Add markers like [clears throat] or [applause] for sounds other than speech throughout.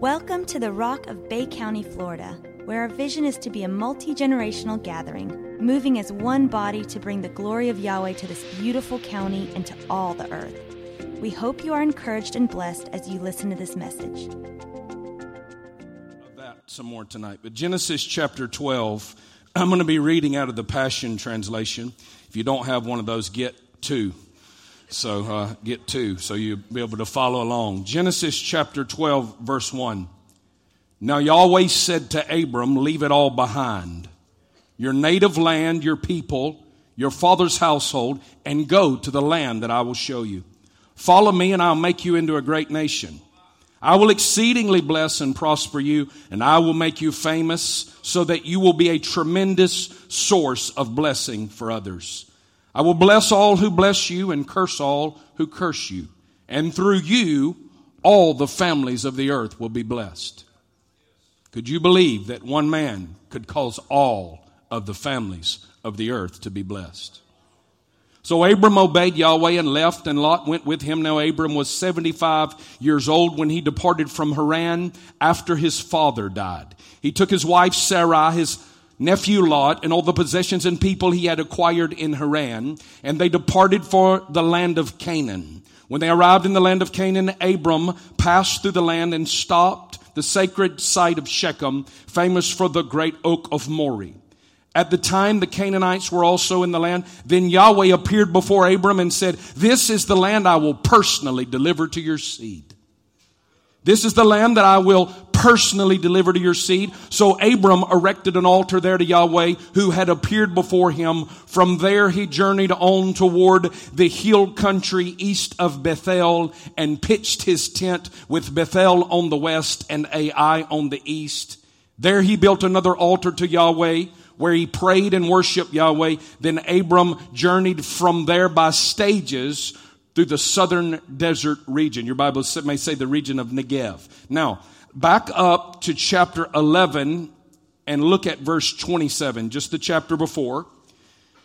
Welcome to the Rock of Bay County, Florida, where our vision is to be a multi generational gathering, moving as one body to bring the glory of Yahweh to this beautiful county and to all the earth. We hope you are encouraged and blessed as you listen to this message. That some more tonight, but Genesis chapter 12, I'm going to be reading out of the Passion Translation. If you don't have one of those, get two. So uh, get two, so you'll be able to follow along. Genesis chapter 12, verse 1. Now Yahweh said to Abram, Leave it all behind your native land, your people, your father's household, and go to the land that I will show you. Follow me, and I'll make you into a great nation. I will exceedingly bless and prosper you, and I will make you famous so that you will be a tremendous source of blessing for others. I will bless all who bless you and curse all who curse you. And through you, all the families of the earth will be blessed. Could you believe that one man could cause all of the families of the earth to be blessed? So Abram obeyed Yahweh and left, and Lot went with him. Now Abram was 75 years old when he departed from Haran after his father died. He took his wife Sarai, his nephew Lot and all the possessions and people he had acquired in Haran, and they departed for the land of Canaan. When they arrived in the land of Canaan, Abram passed through the land and stopped the sacred site of Shechem, famous for the great oak of Moreh. At the time, the Canaanites were also in the land. Then Yahweh appeared before Abram and said, This is the land I will personally deliver to your seed. This is the land that I will personally deliver to your seed. So Abram erected an altar there to Yahweh who had appeared before him. From there he journeyed on toward the hill country east of Bethel and pitched his tent with Bethel on the west and Ai on the east. There he built another altar to Yahweh where he prayed and worshiped Yahweh. Then Abram journeyed from there by stages through the southern desert region. Your Bible may say the region of Negev. Now, back up to chapter 11 and look at verse 27, just the chapter before.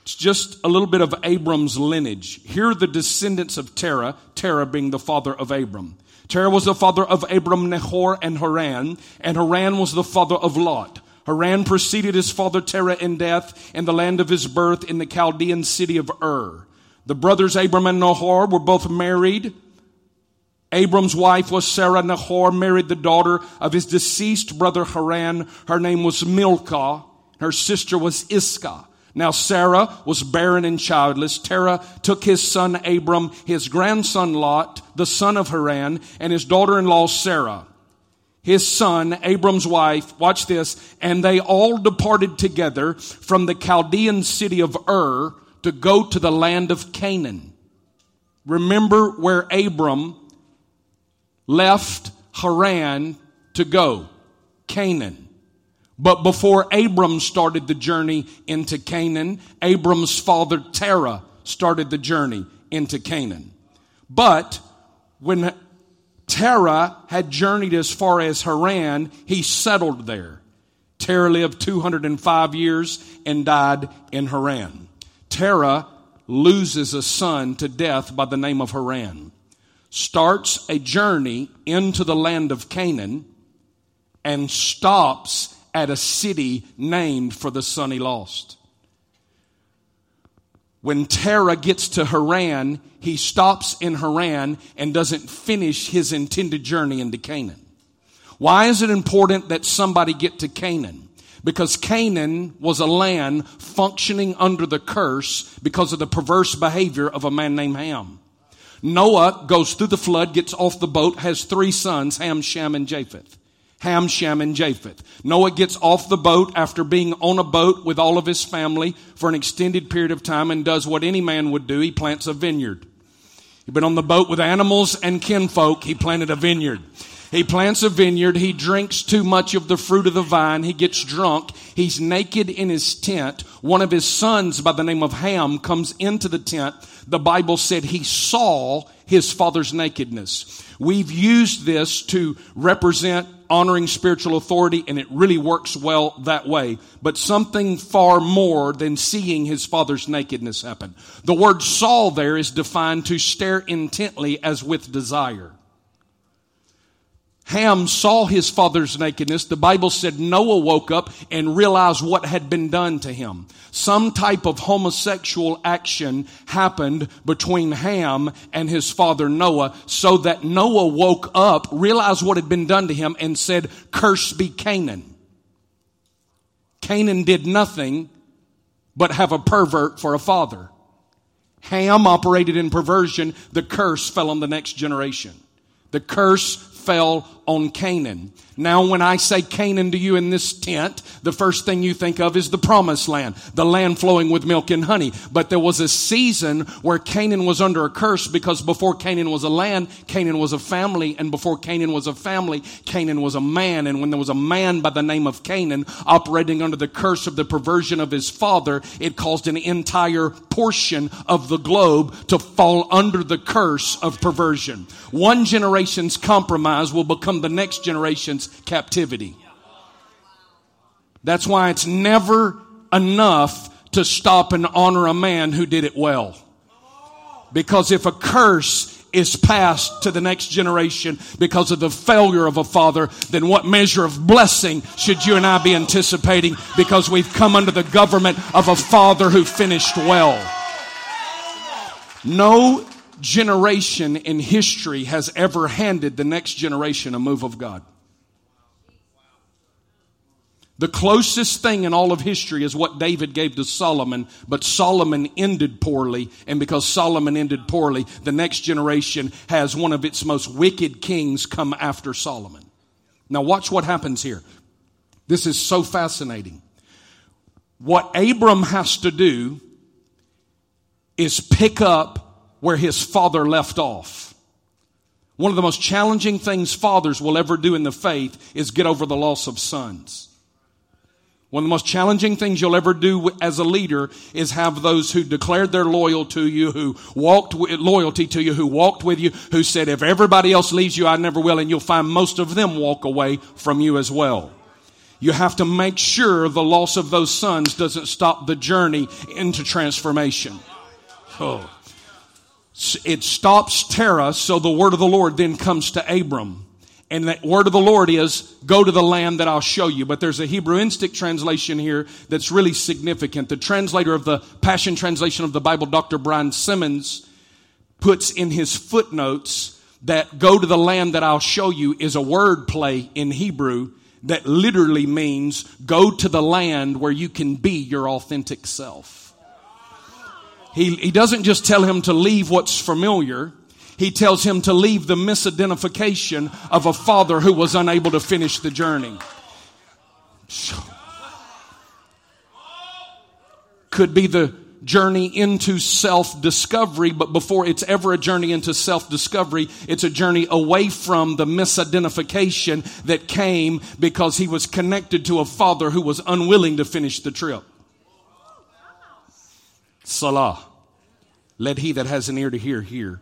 It's just a little bit of Abram's lineage. Here are the descendants of Terah, Terah being the father of Abram. Terah was the father of Abram, Nahor, and Haran, and Haran was the father of Lot. Haran preceded his father Terah in death in the land of his birth in the Chaldean city of Ur. The brothers Abram and Nahor were both married. Abram's wife was Sarah. Nahor married the daughter of his deceased brother Haran. Her name was Milcah. Her sister was Iscah. Now Sarah was barren and childless. Terah took his son Abram, his grandson Lot, the son of Haran, and his daughter-in-law Sarah, his son, Abram's wife, watch this, and they all departed together from the Chaldean city of Ur to go to the land of Canaan. Remember where Abram left Haran to go Canaan. But before Abram started the journey into Canaan, Abram's father Terah started the journey into Canaan. But when Terah had journeyed as far as Haran, he settled there. Terah lived 205 years and died in Haran. Terah loses a son to death by the name of Haran, starts a journey into the land of Canaan, and stops at a city named for the son he lost. When Terah gets to Haran, he stops in Haran and doesn't finish his intended journey into Canaan. Why is it important that somebody get to Canaan? Because Canaan was a land functioning under the curse because of the perverse behavior of a man named Ham. Noah goes through the flood, gets off the boat, has three sons, Ham, Shem, and Japheth. Ham, Shem, and Japheth. Noah gets off the boat after being on a boat with all of his family for an extended period of time and does what any man would do. He plants a vineyard. He'd been on the boat with animals and kinfolk. He planted a vineyard. He plants a vineyard. He drinks too much of the fruit of the vine. He gets drunk. He's naked in his tent. One of his sons by the name of Ham comes into the tent. The Bible said he saw his father's nakedness. We've used this to represent honoring spiritual authority and it really works well that way. But something far more than seeing his father's nakedness happen. The word saw there is defined to stare intently as with desire. Ham saw his father's nakedness. The Bible said Noah woke up and realized what had been done to him. Some type of homosexual action happened between Ham and his father Noah so that Noah woke up, realized what had been done to him and said, curse be Canaan. Canaan did nothing but have a pervert for a father. Ham operated in perversion. The curse fell on the next generation. The curse fell on Canaan. Now, when I say Canaan to you in this tent, the first thing you think of is the promised land, the land flowing with milk and honey. But there was a season where Canaan was under a curse because before Canaan was a land, Canaan was a family, and before Canaan was a family, Canaan was a man. And when there was a man by the name of Canaan operating under the curse of the perversion of his father, it caused an entire portion of the globe to fall under the curse of perversion. One generation's compromise will become the next generation's captivity. That's why it's never enough to stop and honor a man who did it well. Because if a curse is passed to the next generation because of the failure of a father, then what measure of blessing should you and I be anticipating because we've come under the government of a father who finished well? No generation in history has ever handed the next generation a move of God. The closest thing in all of history is what David gave to Solomon, but Solomon ended poorly, and because Solomon ended poorly, the next generation has one of its most wicked kings come after Solomon. Now, watch what happens here. This is so fascinating. What Abram has to do is pick up where his father left off. One of the most challenging things fathers will ever do in the faith is get over the loss of sons. One of the most challenging things you'll ever do as a leader is have those who declared their loyal to you, who walked with, loyalty to you, who walked with you, who said, if everybody else leaves you, I never will. And you'll find most of them walk away from you as well. You have to make sure the loss of those sons doesn't stop the journey into transformation. Oh. It stops Terah, so the word of the Lord then comes to Abram. And the word of the Lord is, go to the land that I'll show you. But there's a Hebrewistic translation here that's really significant. The translator of the Passion Translation of the Bible, Dr. Brian Simmons, puts in his footnotes that go to the land that I'll show you is a word play in Hebrew that literally means go to the land where you can be your authentic self. He, he doesn't just tell him to leave what's familiar he tells him to leave the misidentification of a father who was unable to finish the journey. Could be the journey into self discovery, but before it's ever a journey into self discovery, it's a journey away from the misidentification that came because he was connected to a father who was unwilling to finish the trip. Selah. Let he that has an ear to hear, hear.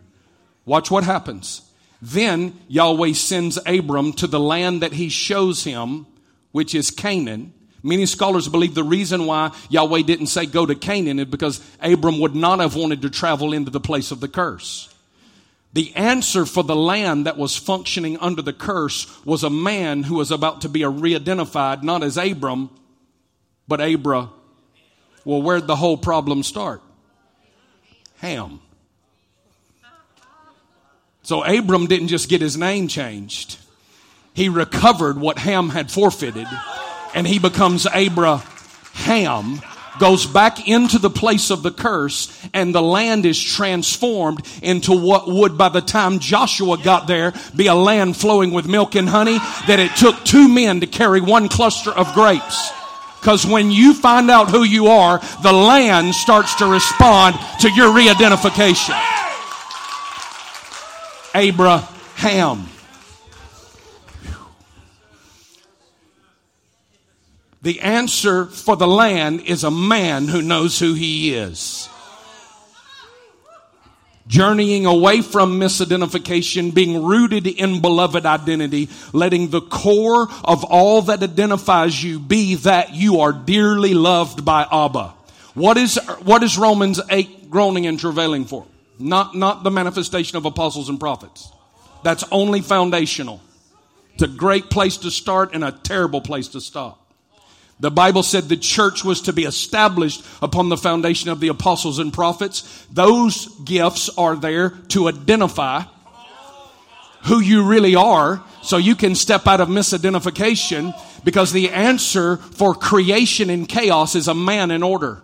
Watch what happens. Then Yahweh sends Abram to the land that he shows him, which is Canaan. Many scholars believe the reason why Yahweh didn't say go to Canaan is because Abram would not have wanted to travel into the place of the curse. The answer for the land that was functioning under the curse was a man who was about to be re-identified, not as Abram, but Abra. Well, where'd the whole problem start? Ham. So Abram didn't just get his name changed. He recovered what Ham had forfeited and he becomes Abraham goes back into the place of the curse and the land is transformed into what would by the time Joshua got there be a land flowing with milk and honey that it took two men to carry one cluster of grapes. Because when you find out who you are, the land starts to respond to your re-identification. Abraham. The answer for the land is a man who knows who he is. Journeying away from misidentification, being rooted in beloved identity, letting the core of all that identifies you be that you are dearly loved by Abba. What is, what is Romans 8 groaning and travailing for? Not, not the manifestation of apostles and prophets. That's only foundational. It's a great place to start and a terrible place to stop. The Bible said the church was to be established upon the foundation of the apostles and prophets. Those gifts are there to identify who you really are so you can step out of misidentification because the answer for creation in chaos is a man in order.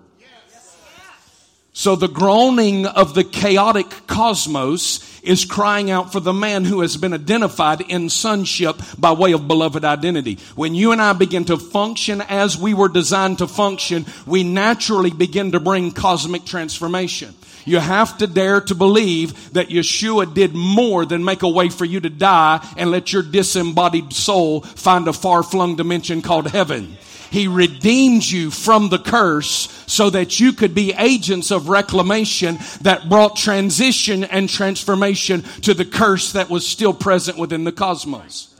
So the groaning of the chaotic cosmos is crying out for the man who has been identified in sonship by way of beloved identity. When you and I begin to function as we were designed to function, we naturally begin to bring cosmic transformation. You have to dare to believe that Yeshua did more than make a way for you to die and let your disembodied soul find a far flung dimension called heaven. He redeemed you from the curse so that you could be agents of reclamation that brought transition and transformation to the curse that was still present within the cosmos.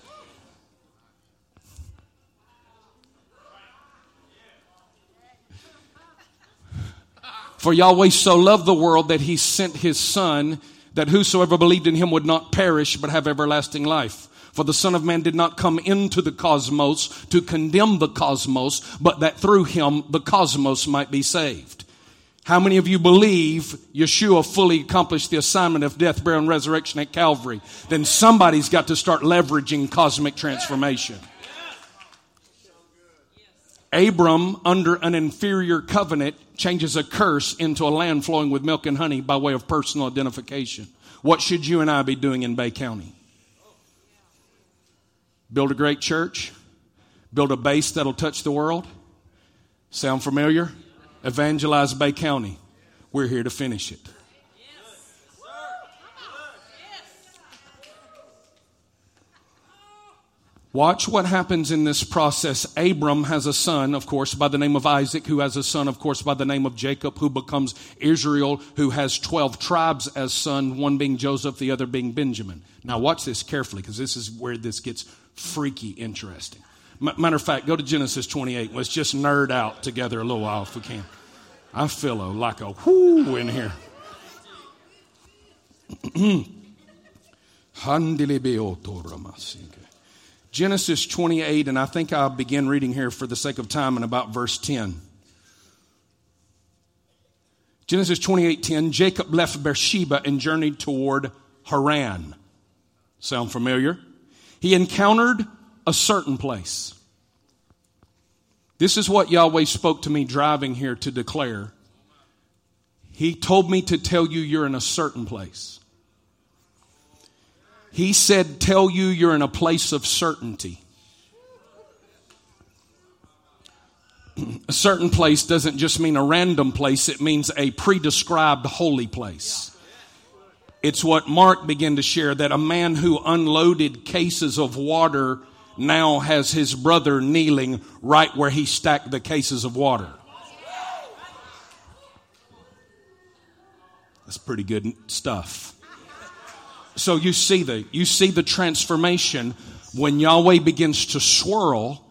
For Yahweh so loved the world that he sent his son that whosoever believed in him would not perish but have everlasting life. For the Son of Man did not come into the cosmos to condemn the cosmos, but that through him the cosmos might be saved. How many of you believe Yeshua fully accomplished the assignment of death, burial, and resurrection at Calvary? Then somebody's got to start leveraging cosmic transformation. Abram, under an inferior covenant, changes a curse into a land flowing with milk and honey by way of personal identification. What should you and I be doing in Bay County? Build a great church, build a base that'll touch the world. Sound familiar? Evangelize Bay County. We're here to finish it. Watch what happens in this process. Abram has a son, of course, by the name of Isaac, who has a son, of course, by the name of Jacob, who becomes Israel, who has 12 tribes as son, one being Joseph, the other being Benjamin. Now, watch this carefully, because this is where this gets freaky interesting. Matter of fact, go to Genesis 28. Let's just nerd out together a little while if we can. I feel a, like a whoo in here. [clears throat] Genesis 28, and I think I'll begin reading here for the sake of time in about verse 10. Genesis 28:10 Jacob left Beersheba and journeyed toward Haran. Sound familiar? he encountered a certain place. This is what Yahweh spoke to me driving here to declare. He told me to tell you you're in a certain place. He said, Tell you you're in a place of certainty. a certain place doesn't just mean a random place, it means a pre described holy place. It's what Mark began to share that a man who unloaded cases of water now has his brother kneeling right where he stacked the cases of water. That's pretty good stuff. So you see the you see the transformation when Yahweh begins to swirl,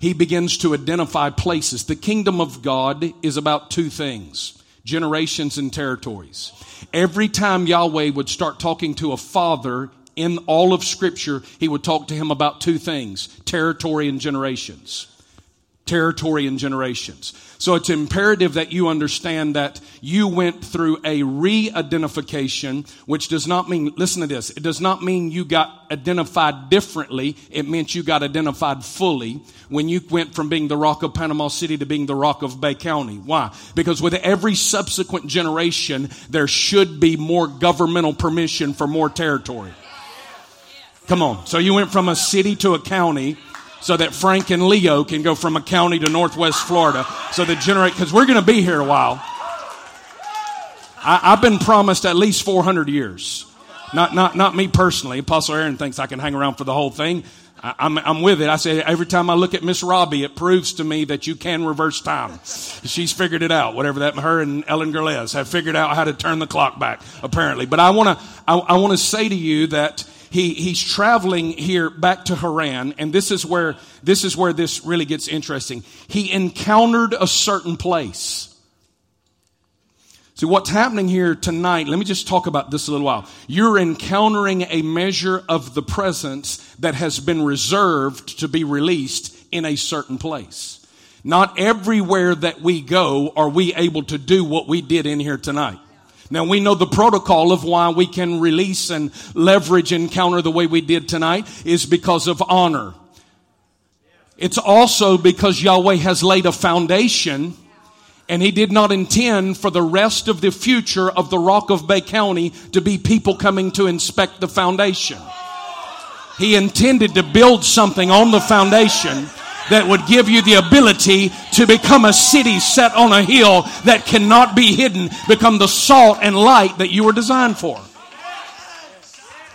he begins to identify places. The kingdom of God is about two things generations and territories. Every time Yahweh would start talking to a father in all of Scripture, he would talk to him about two things territory and generations. Territory and generations. So it's imperative that you understand that you went through a re-identification, which does not mean, listen to this, it does not mean you got identified differently. It meant you got identified fully when you went from being the rock of Panama City to being the rock of Bay County. Why? Because with every subsequent generation, there should be more governmental permission for more territory. Come on. So you went from a city to a county so that Frank and Leo can go from a county to Northwest Florida. So that generate, because we're going to be here a while. I, have been promised at least 400 years. Not, not, not me personally. Apostle Aaron thinks I can hang around for the whole thing. I, I'm, I'm with it. I say every time I look at Miss Robbie, it proves to me that you can reverse time. She's figured it out. Whatever that, her and Ellen Gerles have figured out how to turn the clock back, apparently. But I want to, I, I want to say to you that he, he's traveling here back to Haran, and this is where this is where this really gets interesting. He encountered a certain place. See, what's happening here tonight, let me just talk about this a little while. You're encountering a measure of the presence that has been reserved to be released in a certain place. Not everywhere that we go are we able to do what we did in here tonight. Now we know the protocol of why we can release and leverage encounter the way we did tonight is because of honor. It's also because Yahweh has laid a foundation and he did not intend for the rest of the future of the Rock of Bay County to be people coming to inspect the foundation. He intended to build something on the foundation that would give you the ability to become a city set on a hill that cannot be hidden, become the salt and light that you were designed for.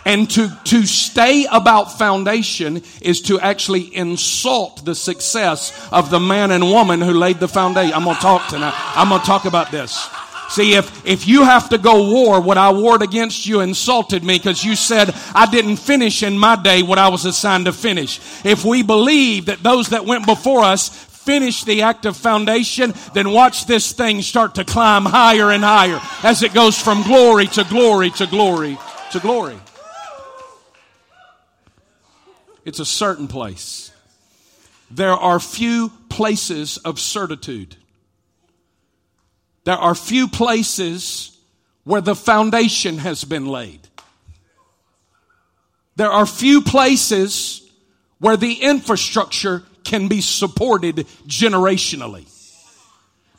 And to, to stay about foundation is to actually insult the success of the man and woman who laid the foundation. I'm going to talk tonight. I'm going to talk about this. See, if, if you have to go war what I warred against you insulted me because you said I didn't finish in my day what I was assigned to finish. If we believe that those that went before us finished the act of foundation, then watch this thing start to climb higher and higher as it goes from glory to glory to glory to glory. It's a certain place. There are few places of certitude. There are few places where the foundation has been laid. There are few places where the infrastructure can be supported generationally.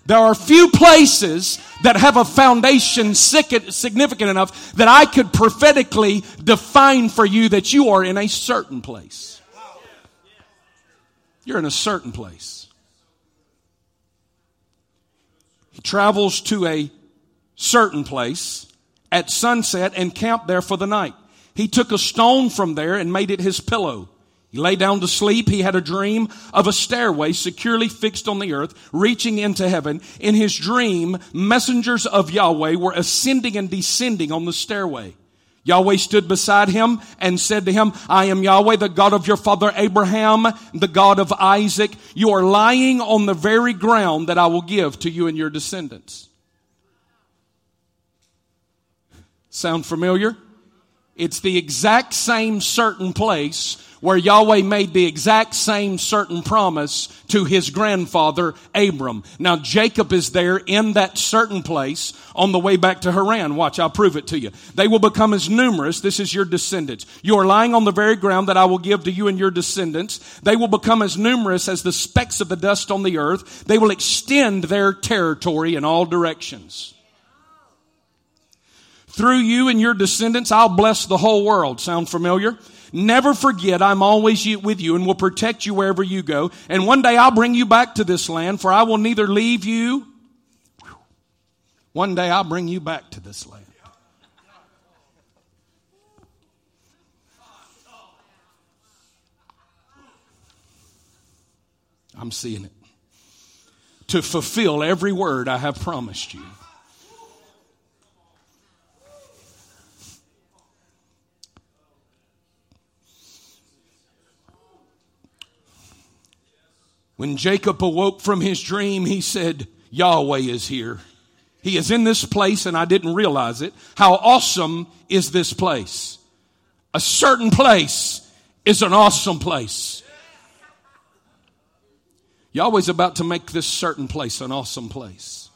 There are few places that have a foundation significant enough that I could prophetically define for you that you are in a certain place. You're in a certain place. He travels to a certain place at sunset and camped there for the night. He took a stone from there and made it his pillow. He lay down to sleep. He had a dream of a stairway securely fixed on the earth, reaching into heaven. In his dream, messengers of Yahweh were ascending and descending on the stairway. Yahweh stood beside him and said to him, I am Yahweh, the God of your father Abraham, the God of Isaac. You are lying on the very ground that I will give to you and your descendants. Sound familiar? It's the exact same certain place where Yahweh made the exact same certain promise to his grandfather Abram. Now Jacob is there in that certain place on the way back to Haran. Watch, I'll prove it to you. They will become as numerous. This is your descendants. You are lying on the very ground that I will give to you and your descendants. They will become as numerous as the specks of the dust on the earth. They will extend their territory in all directions. Through you and your descendants, I'll bless the whole world. Sound familiar? Never forget, I'm always with you and will protect you wherever you go. And one day I'll bring you back to this land, for I will neither leave you. One day I'll bring you back to this land. I'm seeing it. To fulfill every word I have promised you. When Jacob awoke from his dream, he said, Yahweh is here. He is in this place and I didn't realize it. How awesome is this place? A certain place is an awesome place. Yahweh's about to make this certain place an awesome place.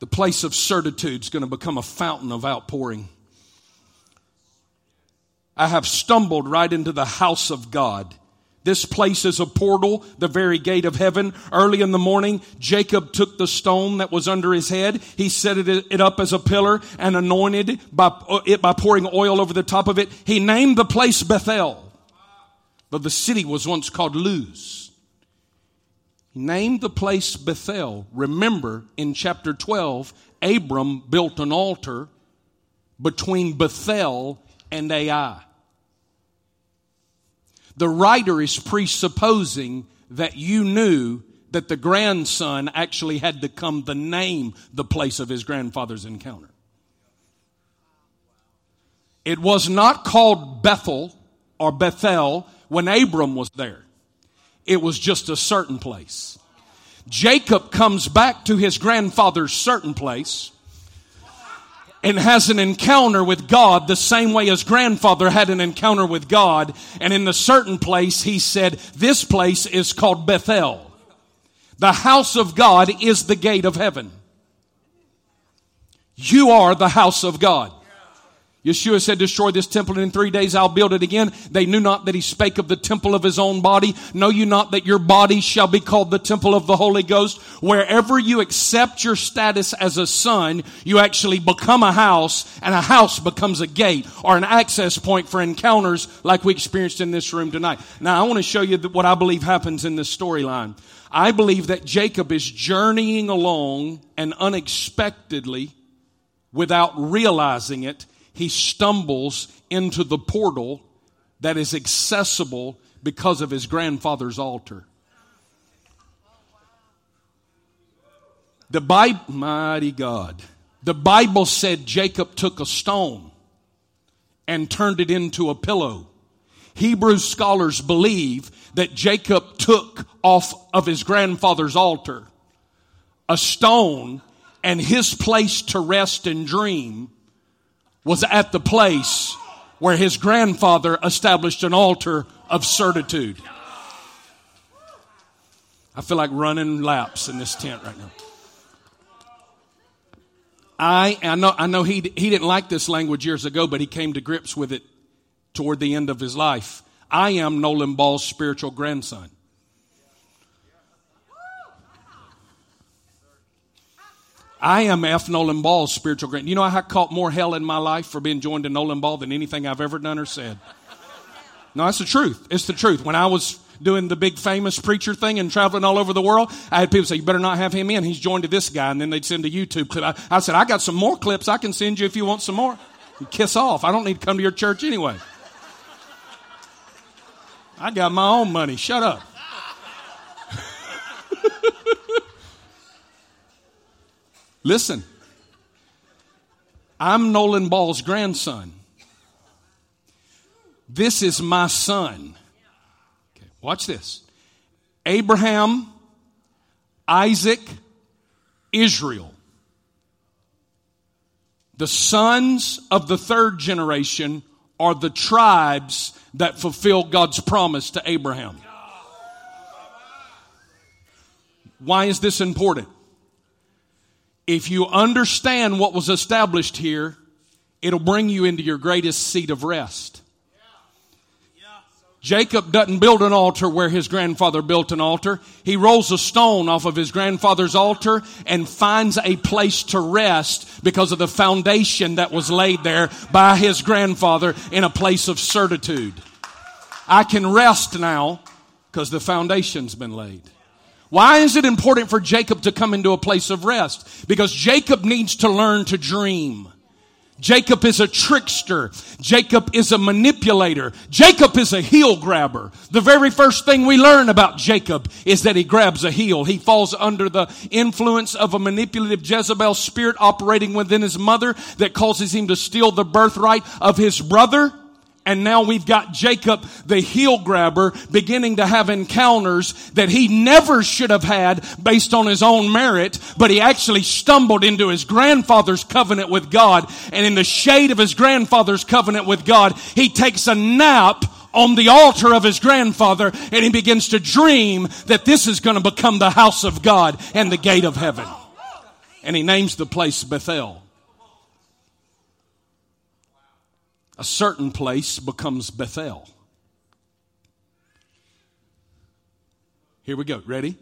The place of certitude is going to become a fountain of outpouring. I have stumbled right into the house of God. This place is a portal, the very gate of heaven. Early in the morning, Jacob took the stone that was under his head. He set it up as a pillar and anointed by, uh, it by pouring oil over the top of it. He named the place Bethel, but the city was once called Luz. He named the place Bethel. Remember, in chapter 12, Abram built an altar between Bethel and Ai the writer is presupposing that you knew that the grandson actually had to come to name the place of his grandfather's encounter. It was not called Bethel or Bethel when Abram was there. It was just a certain place. Jacob comes back to his grandfather's certain place and has an encounter with God the same way his grandfather had an encounter with God. And in the certain place, he said, this place is called Bethel. The house of God is the gate of heaven. You are the house of God. Yeshua said, destroy this temple and in three days I'll build it again. They knew not that he spake of the temple of his own body. Know you not that your body shall be called the temple of the Holy Ghost? Wherever you accept your status as a son, you actually become a house and a house becomes a gate or an access point for encounters like we experienced in this room tonight. Now I want to show you what I believe happens in this storyline. I believe that Jacob is journeying along and unexpectedly, without realizing it, he stumbles into the portal that is accessible because of his grandfather's altar. The Bible, mighty God, the Bible said Jacob took a stone and turned it into a pillow. Hebrew scholars believe that Jacob took off of his grandfather's altar a stone and his place to rest and dream was at the place where his grandfather established an altar of certitude. I feel like running laps in this tent right now. I, I know, I know he, he didn't like this language years ago, but he came to grips with it toward the end of his life. I am Nolan Ball's spiritual grandson. I am F. Nolan Ball's spiritual grand. You know, I caught more hell in my life for being joined to Nolan Ball than anything I've ever done or said. No, that's the truth. It's the truth. When I was doing the big famous preacher thing and traveling all over the world, I had people say, you better not have him in. He's joined to this guy. And then they'd send a YouTube clip. I, I said, I got some more clips I can send you if you want some more. Kiss off. I don't need to come to your church anyway. I got my own money. Shut up. [laughs] Listen, I'm Nolan Ball's grandson. This is my son. Okay, watch this. Abraham, Isaac, Israel. The sons of the third generation are the tribes that fulfill God's promise to Abraham. Why is this important? If you understand what was established here, it'll bring you into your greatest seat of rest. Jacob doesn't build an altar where his grandfather built an altar. He rolls a stone off of his grandfather's altar and finds a place to rest because of the foundation that was laid there by his grandfather in a place of certitude. I can rest now because the foundation's been laid. Why is it important for Jacob to come into a place of rest? Because Jacob needs to learn to dream. Jacob is a trickster. Jacob is a manipulator. Jacob is a heel grabber. The very first thing we learn about Jacob is that he grabs a heel. He falls under the influence of a manipulative Jezebel spirit operating within his mother that causes him to steal the birthright of his brother. And now we've got Jacob, the heel grabber, beginning to have encounters that he never should have had based on his own merit, but he actually stumbled into his grandfather's covenant with God. And in the shade of his grandfather's covenant with God, he takes a nap on the altar of his grandfather and he begins to dream that this is going to become the house of God and the gate of heaven. And he names the place Bethel. A certain place becomes Bethel. Here we go. Ready?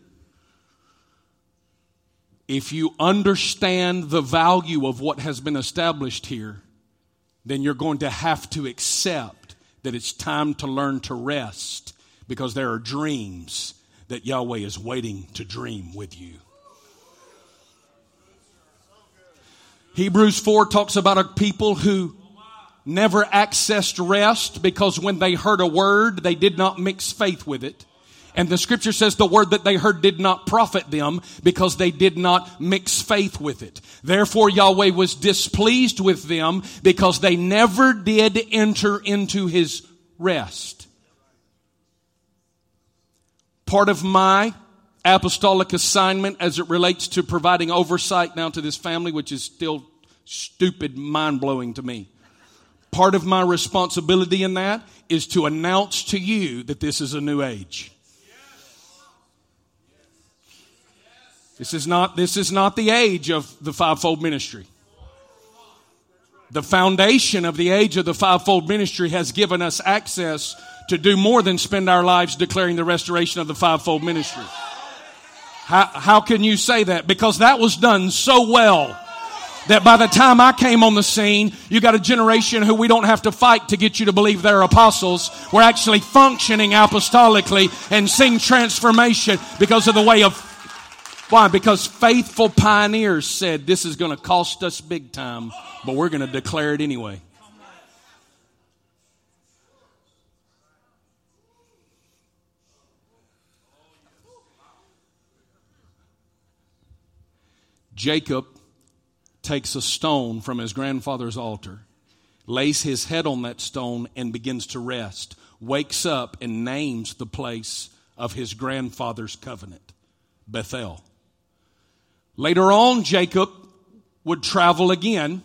If you understand the value of what has been established here, then you're going to have to accept that it's time to learn to rest because there are dreams that Yahweh is waiting to dream with you. Hebrews 4 talks about a people who never accessed rest because when they heard a word, they did not mix faith with it. And the scripture says the word that they heard did not profit them because they did not mix faith with it. Therefore Yahweh was displeased with them because they never did enter into his rest. Part of my apostolic assignment as it relates to providing oversight now to this family, which is still stupid, mind blowing to me. Part of my responsibility in that is to announce to you that this is a new age. This is not, this is not the age of the fivefold ministry. The foundation of the age of the fivefold ministry has given us access to do more than spend our lives declaring the restoration of the fivefold ministry. How, how can you say that? Because that was done so well that by the time I came on the scene, you got a generation who we don't have to fight to get you to believe they're apostles. We're actually functioning apostolically and seeing transformation because of the way of why? Because faithful pioneers said this is going to cost us big time, but we're going to declare it anyway. Jacob takes a stone from his grandfather's altar, lays his head on that stone, and begins to rest. Wakes up and names the place of his grandfather's covenant Bethel. Later on, Jacob would travel again,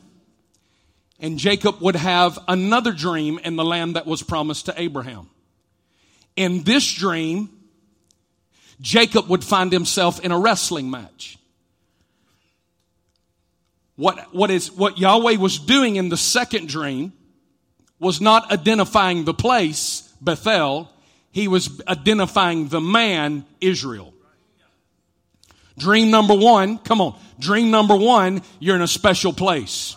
and Jacob would have another dream in the land that was promised to Abraham. In this dream, Jacob would find himself in a wrestling match. What, what is, what Yahweh was doing in the second dream was not identifying the place, Bethel. He was identifying the man, Israel. Dream number one, come on. Dream number one, you're in a special place.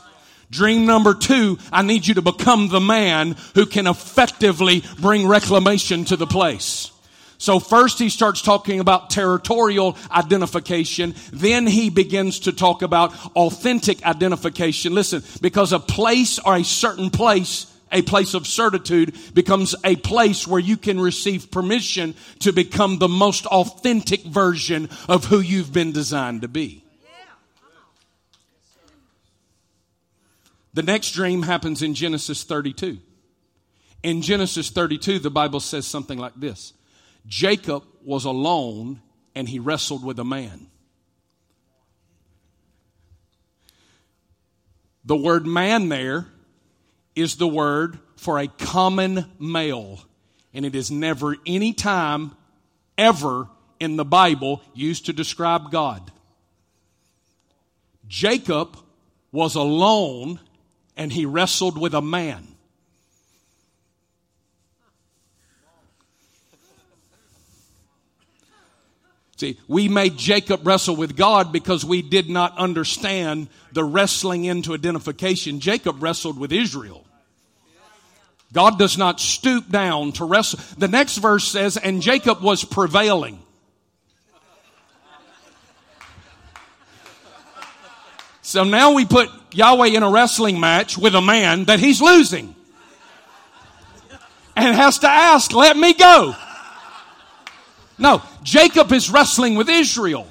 Dream number two, I need you to become the man who can effectively bring reclamation to the place. So first he starts talking about territorial identification. Then he begins to talk about authentic identification. Listen, because a place or a certain place a place of certitude becomes a place where you can receive permission to become the most authentic version of who you've been designed to be. The next dream happens in Genesis 32. In Genesis 32, the Bible says something like this Jacob was alone and he wrestled with a man. The word man there is the word for a common male. And it is never any time ever in the Bible used to describe God. Jacob was alone and he wrestled with a man. See, we made Jacob wrestle with God because we did not understand the wrestling into identification. Jacob wrestled with Israel. God does not stoop down to wrestle. The next verse says, and Jacob was prevailing. So now we put Yahweh in a wrestling match with a man that he's losing. And has to ask, let me go. No, Jacob is wrestling with Israel.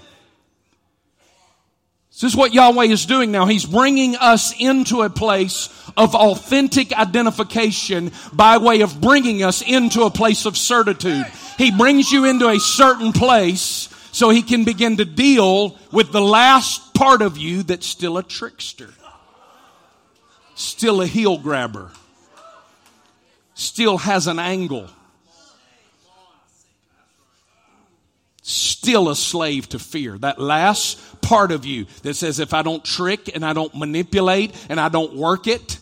This is what Yahweh is doing now. He's bringing us into a place of authentic identification by way of bringing us into a place of certitude. He brings you into a certain place so he can begin to deal with the last part of you that's still a trickster, still a heel grabber, still has an angle. Still a slave to fear. That last part of you that says if I don't trick and I don't manipulate and I don't work it,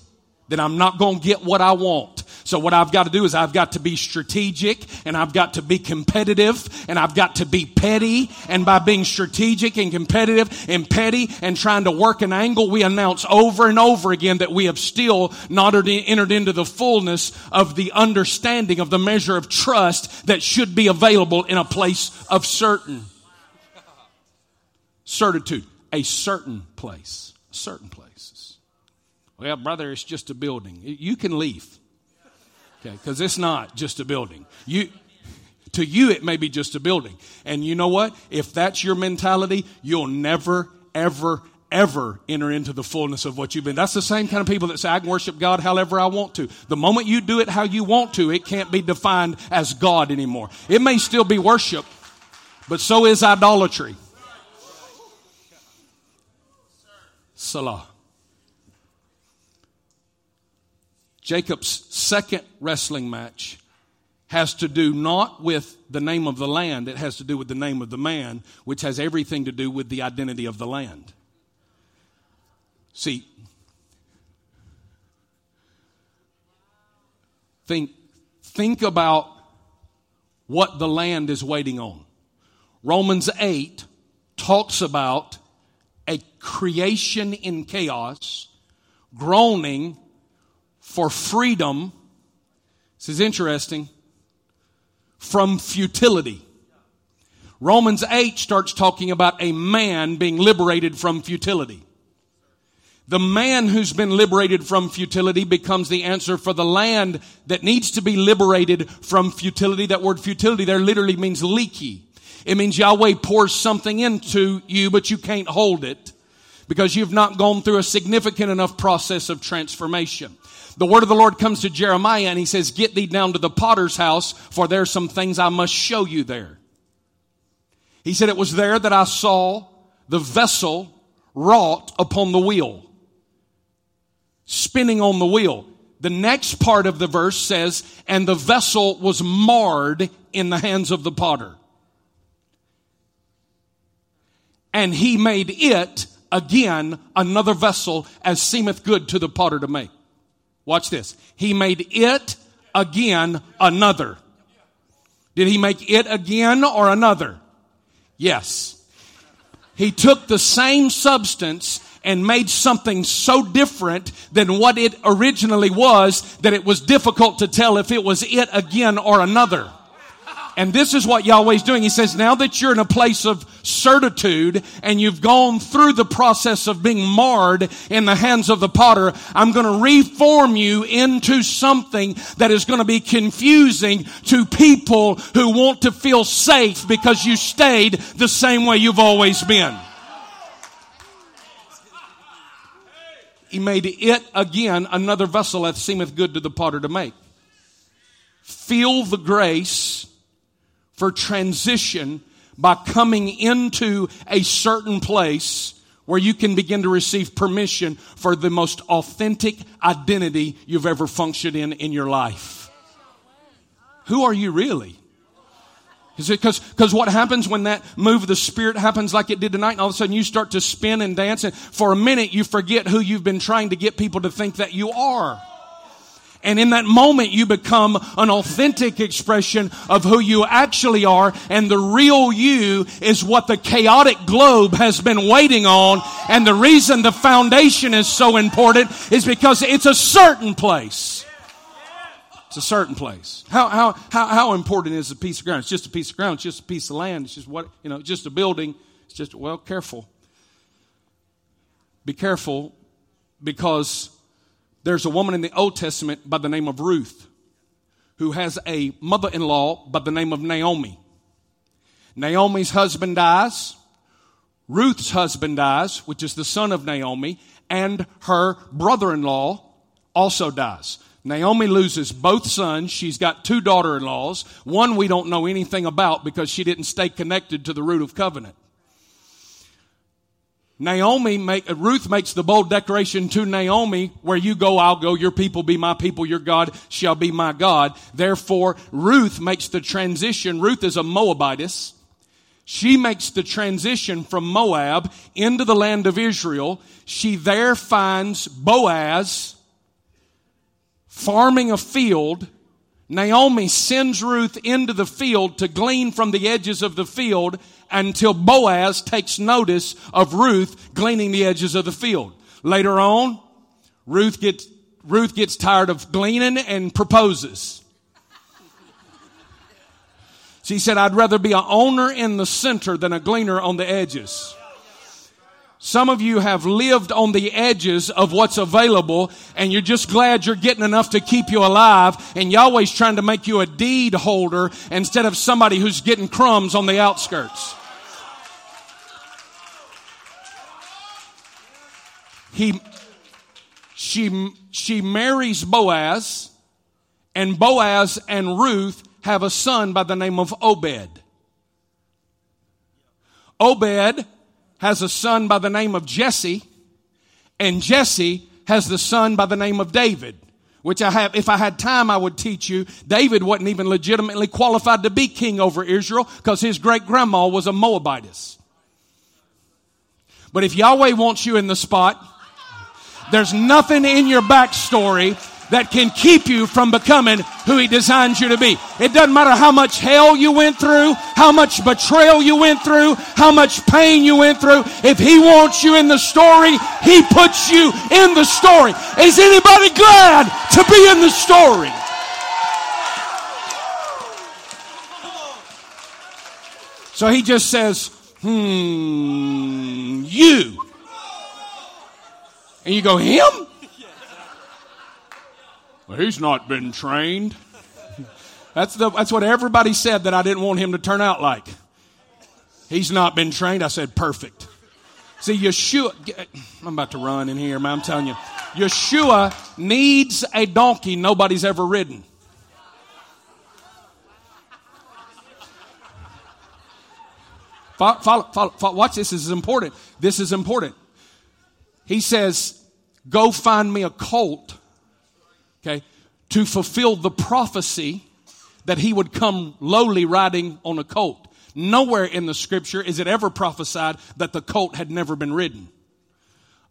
then I'm not going to get what I want. So what I've got to do is I've got to be strategic and I've got to be competitive and I've got to be petty. And by being strategic and competitive and petty and trying to work an angle, we announce over and over again that we have still not entered into the fullness of the understanding of the measure of trust that should be available in a place of certain certitude, a certain place, certain places. Well, brother, it's just a building. You can leave. Okay, because it's not just a building. You, to you, it may be just a building. And you know what? If that's your mentality, you'll never, ever, ever enter into the fullness of what you've been. That's the same kind of people that say, I can worship God however I want to. The moment you do it how you want to, it can't be defined as God anymore. It may still be worship, but so is idolatry. Selah. Jacob's second wrestling match has to do not with the name of the land, it has to do with the name of the man, which has everything to do with the identity of the land. See, think, think about what the land is waiting on. Romans 8 talks about a creation in chaos, groaning for freedom. This is interesting. From futility. Romans 8 starts talking about a man being liberated from futility. The man who's been liberated from futility becomes the answer for the land that needs to be liberated from futility. That word futility there literally means leaky. It means Yahweh pours something into you, but you can't hold it because you've not gone through a significant enough process of transformation. The word of the Lord comes to Jeremiah and he says, Get thee down to the potter's house, for there are some things I must show you there. He said, It was there that I saw the vessel wrought upon the wheel spinning on the wheel. The next part of the verse says, and the vessel was marred in the hands of the potter. And he made it again another vessel as seemeth good to the potter to make. Watch this. He made it again another. Did he make it again or another? Yes. He took the same substance and made something so different than what it originally was that it was difficult to tell if it was it again or another. And this is what Yahweh's doing. He says, now that you're in a place of certitude and you've gone through the process of being marred in the hands of the potter, I'm going to reform you into something that is going to be confusing to people who want to feel safe because you stayed the same way you've always been. he made it again another vessel that seemeth good to the potter to make. Feel the grace for transition by coming into a certain place where you can begin to receive permission for the most authentic identity you've ever functioned in in your life. Who are you really? Is it because because what happens when that move of the spirit happens like it did tonight, and all of a sudden you start to spin and dance, and for a minute you forget who you've been trying to get people to think that you are. And in that moment, you become an authentic expression of who you actually are. And the real you is what the chaotic globe has been waiting on. And the reason the foundation is so important is because it's a certain place. It's a certain place. How, how, how, how important is a piece of ground? It's just a piece of ground. It's just a piece of land. It's just what, you know, just a building. It's just, well, careful. Be careful because there's a woman in the Old Testament by the name of Ruth who has a mother in law by the name of Naomi. Naomi's husband dies. Ruth's husband dies, which is the son of Naomi, and her brother in law also dies. Naomi loses both sons. She's got two daughter in laws. One we don't know anything about because she didn't stay connected to the root of covenant. Naomi make, Ruth makes the bold declaration to Naomi, where you go, I'll go, your people be my people, your God shall be my God. Therefore, Ruth makes the transition. Ruth is a Moabitess. She makes the transition from Moab into the land of Israel. She there finds Boaz, farming a field, Naomi sends Ruth into the field to glean from the edges of the field until Boaz takes notice of Ruth gleaning the edges of the field. Later on, Ruth gets, Ruth gets tired of gleaning and proposes. She said, I'd rather be an owner in the center than a gleaner on the edges. Some of you have lived on the edges of what's available and you're just glad you're getting enough to keep you alive and Yahweh's trying to make you a deed holder instead of somebody who's getting crumbs on the outskirts. He, she, she marries Boaz and Boaz and Ruth have a son by the name of Obed. Obed has a son by the name of Jesse, and Jesse has the son by the name of David. Which I have, if I had time, I would teach you. David wasn't even legitimately qualified to be king over Israel because his great grandma was a Moabitess. But if Yahweh wants you in the spot, there's nothing in your backstory that can keep you from becoming who He designs you to be. It doesn't matter how much hell you went through, how much betrayal you went through, how much pain you went through. If He wants you in the story, He puts you in the story. Is anybody glad to be in the story? So He just says, hmm, you. And you go, him? [laughs] Well, he's not been trained. [laughs] That's, the, that's what everybody said that I didn't want him to turn out like. He's not been trained. I said, perfect. See, Yeshua, I'm about to run in here, man. I'm telling you. Yeshua needs a donkey nobody's ever ridden. Follow, follow, follow, watch this. This is important. This is important. He says, Go find me a colt okay, to fulfill the prophecy that he would come lowly riding on a colt. Nowhere in the scripture is it ever prophesied that the colt had never been ridden.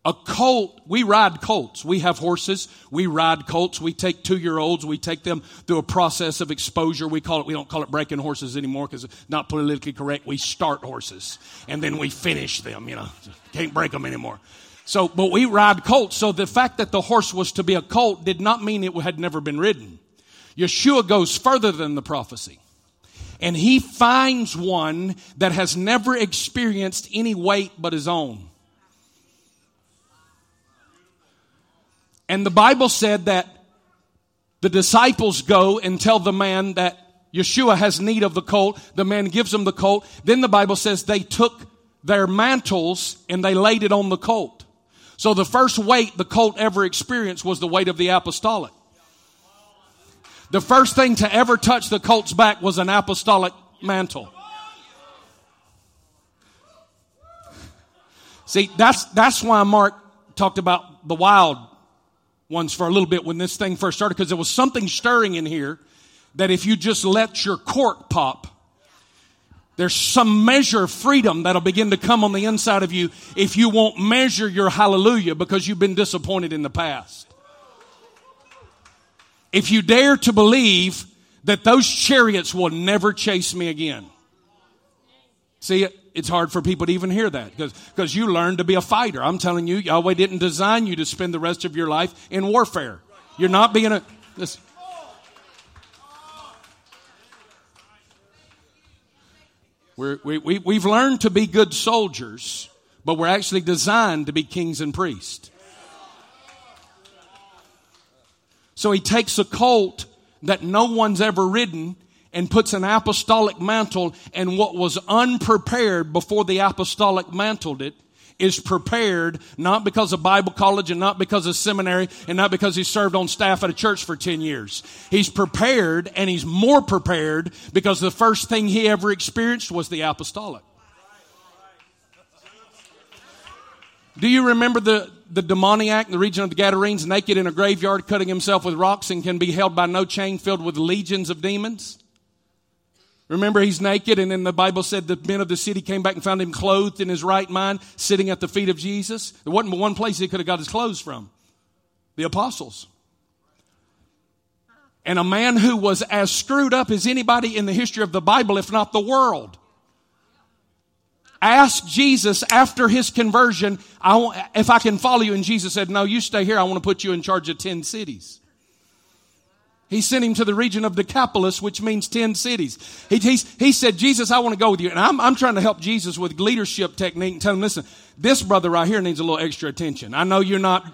A colt, we ride colts. We have horses. We ride colts. We take two year olds. We take them through a process of exposure. We call it, we don't call it breaking horses anymore because it's not politically correct. We start horses and then we finish them, you know. Can't break them anymore. So, but we ride colts. So the fact that the horse was to be a colt did not mean it had never been ridden. Yeshua goes further than the prophecy. And he finds one that has never experienced any weight but his own. And the Bible said that the disciples go and tell the man that Yeshua has need of the colt. The man gives him the colt. Then the Bible says they took their mantles and they laid it on the colt. So the first weight the colt ever experienced was the weight of the apostolic. The first thing to ever touch the colt's back was an apostolic mantle. See, that's, that's why Mark talked about the wild ones for a little bit when this thing first started, because there was something stirring in here that if you just let your cork pop, there's some measure of freedom that'll begin to come on the inside of you if you won't measure your hallelujah because you've been disappointed in the past. If you dare to believe that those chariots will never chase me again. See, it's hard for people to even hear that because you learned to be a fighter. I'm telling you, Yahweh didn't design you to spend the rest of your life in warfare. You're not being a. This, We're, we, we, we've learned to be good soldiers, but we're actually designed to be kings and priests. So he takes a colt that no one's ever ridden and puts an apostolic mantle and what was unprepared before the apostolic mantled it is prepared not because of Bible college and not because of seminary and not because he served on staff at a church for 10 years. He's prepared and he's more prepared because the first thing he ever experienced was the apostolic. Do you remember the, the demoniac in the region of the Gadarenes naked in a graveyard cutting himself with rocks and can be held by no chain filled with legions of demons? Remember, he's naked, and then the Bible said the men of the city came back and found him clothed in his right mind, sitting at the feet of Jesus. There wasn't one place he could have got his clothes from the apostles. And a man who was as screwed up as anybody in the history of the Bible, if not the world, asked Jesus after his conversion, I want, if I can follow you. And Jesus said, No, you stay here. I want to put you in charge of 10 cities. He sent him to the region of Decapolis, which means 10 cities. He, he, he said, Jesus, I want to go with you. And I'm, I'm trying to help Jesus with leadership technique and tell him, listen, this brother right here needs a little extra attention. I know you're not,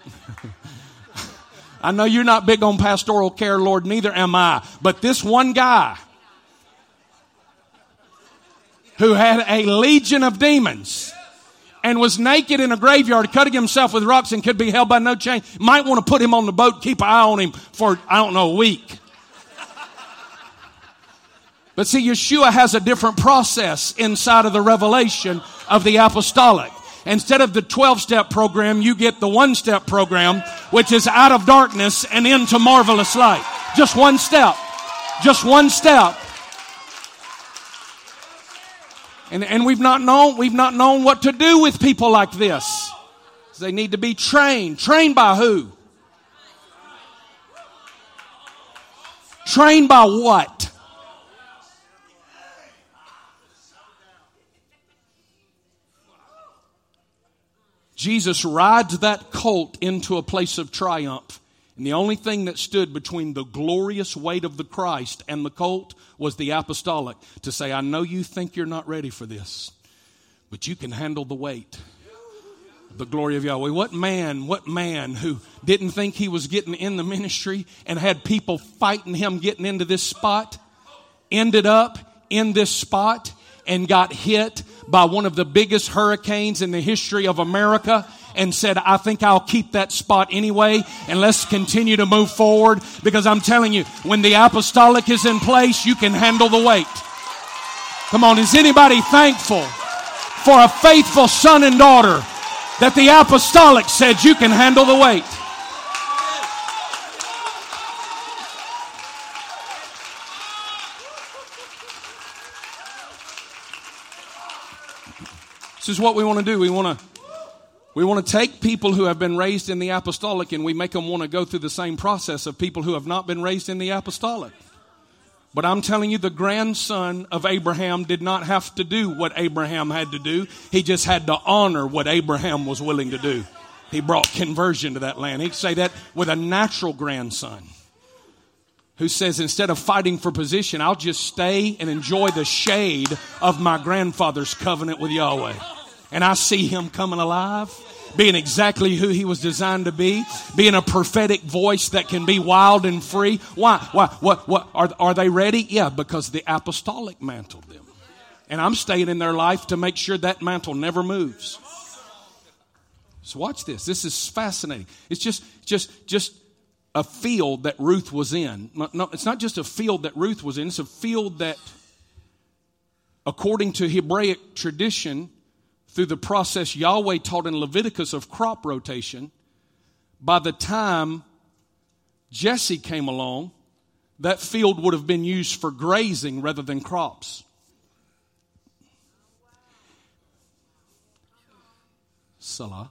[laughs] I know you're not big on pastoral care, Lord, neither am I. But this one guy who had a legion of demons and was naked in a graveyard, cutting himself with rocks and could be held by no chain, might want to put him on the boat, keep an eye on him for, I don't know, a week. But see, Yeshua has a different process inside of the revelation of the apostolic. Instead of the 12 step program, you get the one step program, which is out of darkness and into marvelous light. Just one step. Just one step. And, and we've not known, we've not known what to do with people like this. They need to be trained. Trained by who? Trained by what? Jesus rides that colt into a place of triumph. And the only thing that stood between the glorious weight of the Christ and the colt was the apostolic to say, I know you think you're not ready for this, but you can handle the weight. The glory of Yahweh. What man, what man who didn't think he was getting in the ministry and had people fighting him getting into this spot ended up in this spot and got hit by one of the biggest hurricanes in the history of America and said, I think I'll keep that spot anyway and let's continue to move forward because I'm telling you, when the apostolic is in place, you can handle the weight. Come on, is anybody thankful for a faithful son and daughter that the apostolic said you can handle the weight? This is what we want to do. We want to we want to take people who have been raised in the apostolic and we make them want to go through the same process of people who have not been raised in the apostolic. But I'm telling you, the grandson of Abraham did not have to do what Abraham had to do. He just had to honor what Abraham was willing to do. He brought conversion to that land. He'd say that with a natural grandson who says, instead of fighting for position, I'll just stay and enjoy the shade of my grandfather's covenant with Yahweh and I see him coming alive, being exactly who he was designed to be, being a prophetic voice that can be wild and free. Why? Why? What? What? Are, are they ready? Yeah, because the apostolic mantled them. And I'm staying in their life to make sure that mantle never moves. So watch this. This is fascinating. It's just, just, just a field that Ruth was in. No, it's not just a field that Ruth was in. It's a field that, according to Hebraic tradition, through the process Yahweh taught in Leviticus of crop rotation, by the time Jesse came along, that field would have been used for grazing rather than crops. Selah.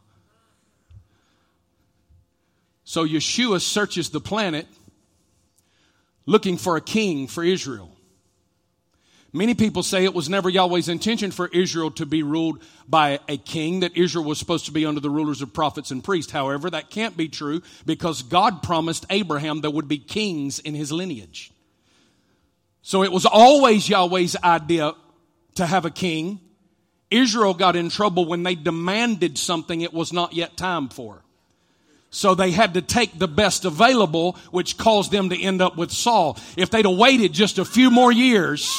So Yeshua searches the planet looking for a king for Israel. Many people say it was never Yahweh's intention for Israel to be ruled by a king, that Israel was supposed to be under the rulers of prophets and priests. However, that can't be true because God promised Abraham there would be kings in his lineage. So it was always Yahweh's idea to have a king. Israel got in trouble when they demanded something it was not yet time for. So they had to take the best available, which caused them to end up with Saul. If they'd have waited just a few more years,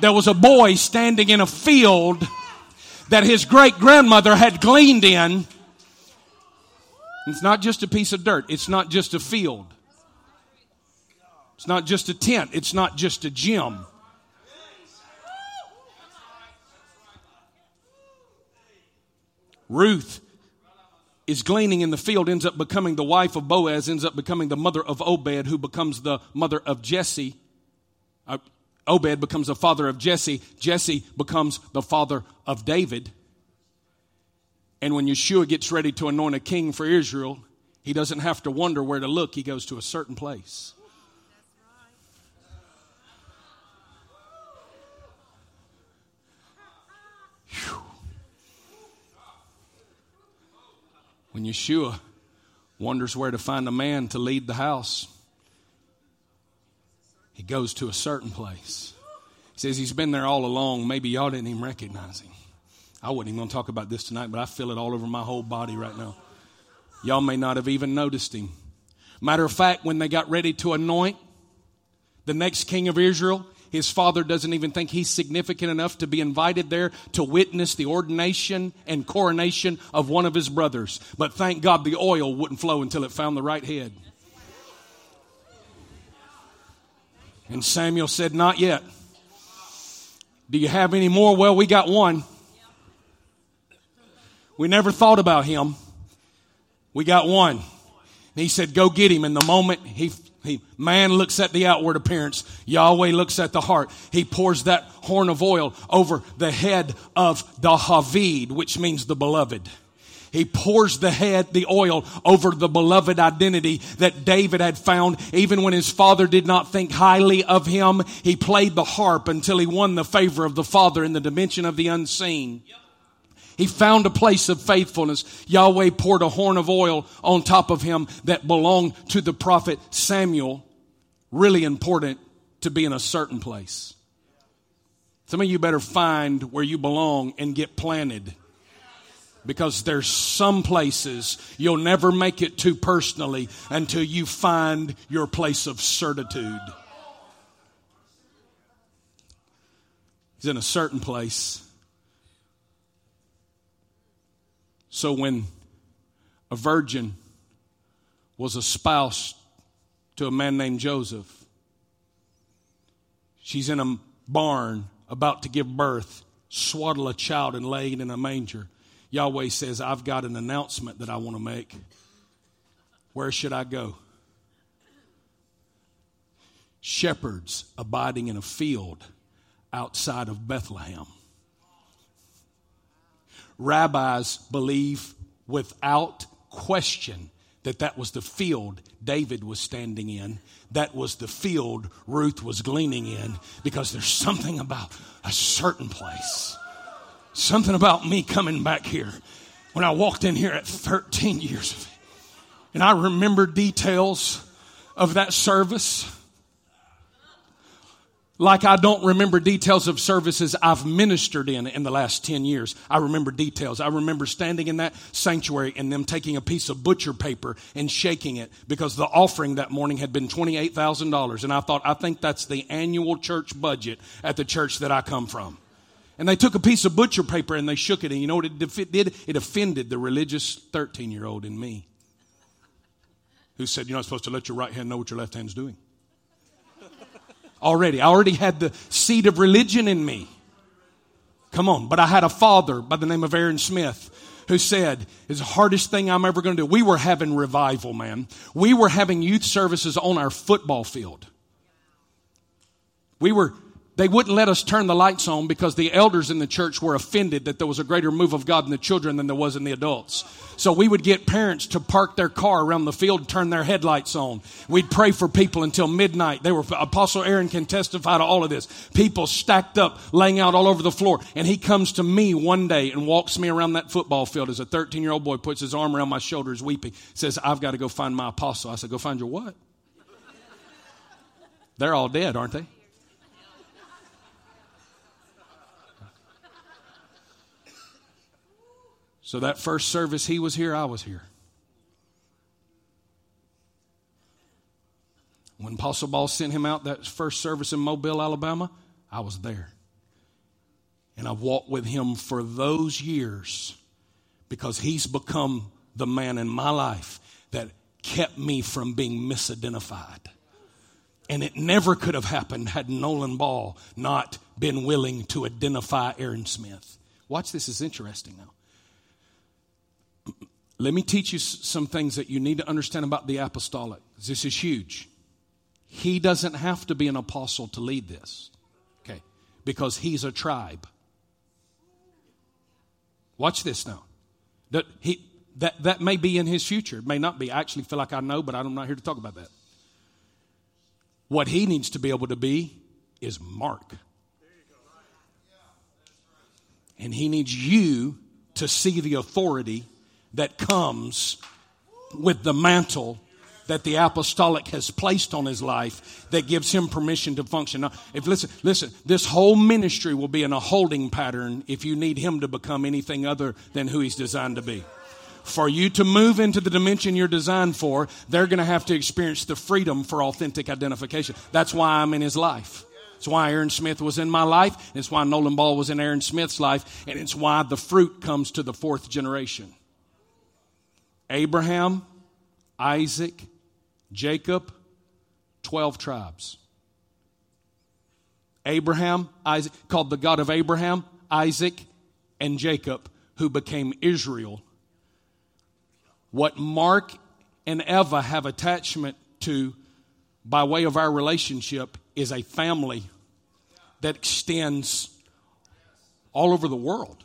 there was a boy standing in a field that his great grandmother had gleaned in. It's not just a piece of dirt. It's not just a field. It's not just a tent. It's not just a gym. Ruth is gleaning in the field, ends up becoming the wife of Boaz, ends up becoming the mother of Obed, who becomes the mother of Jesse. Obed becomes the father of Jesse. Jesse becomes the father of David. And when Yeshua gets ready to anoint a king for Israel, he doesn't have to wonder where to look. He goes to a certain place. Whew. When Yeshua wonders where to find a man to lead the house, he goes to a certain place. He says he's been there all along. Maybe y'all didn't even recognize him. I wasn't even going to talk about this tonight, but I feel it all over my whole body right now. Y'all may not have even noticed him. Matter of fact, when they got ready to anoint the next king of Israel, his father doesn't even think he's significant enough to be invited there to witness the ordination and coronation of one of his brothers. But thank God the oil wouldn't flow until it found the right head. And Samuel said, Not yet. Do you have any more? Well, we got one. We never thought about him. We got one. And he said, go get him. And the moment he, he, man looks at the outward appearance, Yahweh looks at the heart. He pours that horn of oil over the head of the Havid, which means the beloved. He pours the head, the oil over the beloved identity that David had found. Even when his father did not think highly of him, he played the harp until he won the favor of the father in the dimension of the unseen. He found a place of faithfulness. Yahweh poured a horn of oil on top of him that belonged to the prophet Samuel. Really important to be in a certain place. Some of you better find where you belong and get planted because there's some places you'll never make it to personally until you find your place of certitude. He's in a certain place. So when a virgin was a spouse to a man named Joseph, she's in a barn about to give birth, swaddle a child and lay it in a manger. Yahweh says, I've got an announcement that I want to make. Where should I go? Shepherds abiding in a field outside of Bethlehem. Rabbis believe without question that that was the field David was standing in. That was the field Ruth was gleaning in because there's something about a certain place Something about me coming back here when I walked in here at 13 years of age. And I remember details of that service like I don't remember details of services I've ministered in in the last 10 years. I remember details. I remember standing in that sanctuary and them taking a piece of butcher paper and shaking it because the offering that morning had been $28,000. And I thought, I think that's the annual church budget at the church that I come from. And they took a piece of butcher paper and they shook it. And you know what it did? It offended the religious 13 year old in me who said, You're not supposed to let your right hand know what your left hand's doing. already. I already had the seed of religion in me. Come on. But I had a father by the name of Aaron Smith who said, It's the hardest thing I'm ever going to do. We were having revival, man. We were having youth services on our football field. We were they wouldn't let us turn the lights on because the elders in the church were offended that there was a greater move of God in the children than there was in the adults. So we would get parents to park their car around the field and turn their headlights on. We'd pray for people until midnight. They were, Apostle Aaron can testify to all of this. People stacked up, laying out all over the floor. And he comes to me one day and walks me around that football field as a 13 year old boy puts his arm around my shoulders weeping, says, I've got to go find my apostle. I said, go find your what? They're all dead, aren't they? So that first service he was here, I was here. When Apostle Ball sent him out that first service in Mobile, Alabama, I was there. And I've walked with him for those years because he's become the man in my life that kept me from being misidentified. And it never could have happened had Nolan Ball not been willing to identify Aaron Smith. Watch this, is interesting now. Let me teach you some things that you need to understand about the apostolic. This is huge. He doesn't have to be an apostle to lead this, okay? Because he's a tribe. Watch this now. That, he, that, that may be in his future. It may not be. I actually feel like I know, but I'm not here to talk about that. What he needs to be able to be is Mark. And he needs you to see the authority that comes with the mantle that the apostolic has placed on his life that gives him permission to function. Now, if listen, listen, this whole ministry will be in a holding pattern if you need him to become anything other than who he's designed to be. For you to move into the dimension you're designed for, they're going to have to experience the freedom for authentic identification. That's why I'm in his life. It's why Aaron Smith was in my life. It's why Nolan Ball was in Aaron Smith's life. And it's why the fruit comes to the fourth generation. Abraham, Isaac, Jacob, 12 tribes. Abraham, Isaac, called the God of Abraham, Isaac, and Jacob, who became Israel. What Mark and Eva have attachment to by way of our relationship is a family that extends all over the world.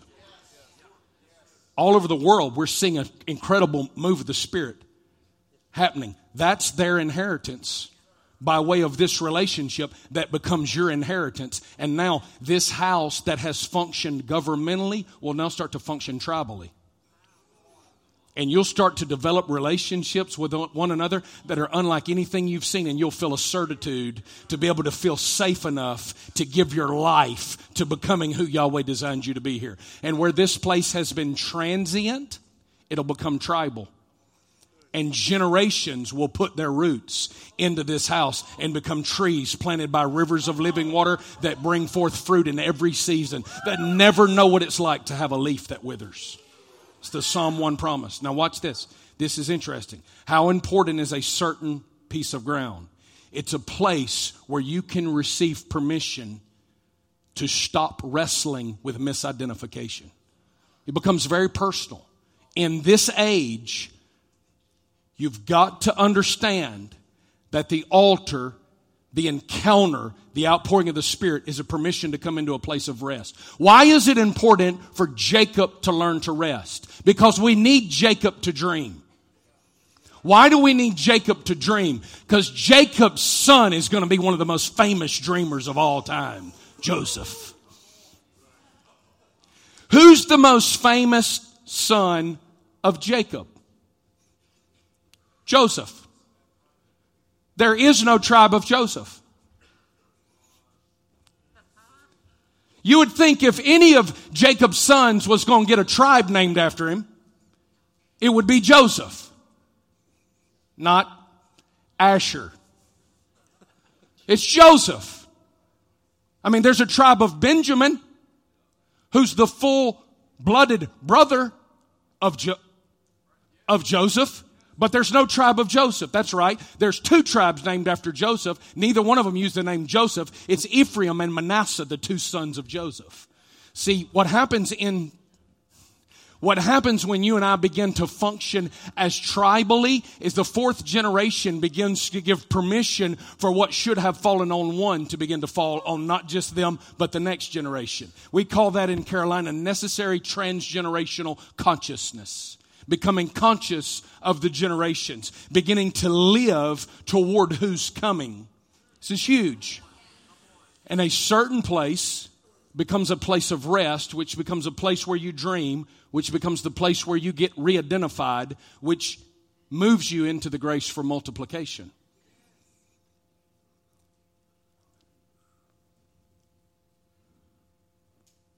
All over the world, we're seeing an incredible move of the Spirit happening. That's their inheritance by way of this relationship that becomes your inheritance. And now, this house that has functioned governmentally will now start to function tribally and you'll start to develop relationships with one another that are unlike anything you've seen and you'll feel a certitude to be able to feel safe enough to give your life to becoming who Yahweh designed you to be here. And where this place has been transient, it'll become tribal. And generations will put their roots into this house and become trees planted by rivers of living water that bring forth fruit in every season, that never know what it's like to have a leaf that withers. It's the Psalm 1 promise. Now, watch this. This is interesting. How important is a certain piece of ground? It's a place where you can receive permission to stop wrestling with misidentification. It becomes very personal. In this age, you've got to understand that the altar the encounter, the outpouring of the Spirit is a permission to come into a place of rest. Why is it important for Jacob to learn to rest? Because we need Jacob to dream. Why do we need Jacob to dream? Because Jacob's son is going to be one of the most famous dreamers of all time, Joseph. Who's the most famous son of Jacob? Joseph. There is no tribe of Joseph. You would think if any of Jacob's sons was going to get a tribe named after him, it would be Joseph, not Asher. It's Joseph. I mean, there's a tribe of Benjamin who's the full blooded brother of, jo- of Joseph. But there's no tribe of Joseph. That's right. There's two tribes named after Joseph. Neither one of them used the name Joseph. It's Ephraim and Manasseh, the two sons of Joseph. See, what happens in what happens when you and I begin to function as tribally is the fourth generation begins to give permission for what should have fallen on one to begin to fall on not just them, but the next generation. We call that in Carolina necessary transgenerational consciousness becoming conscious of the generations, beginning to live toward who's coming. This is huge. And a certain place becomes a place of rest, which becomes a place where you dream, which becomes the place where you get re identified, which moves you into the grace for multiplication.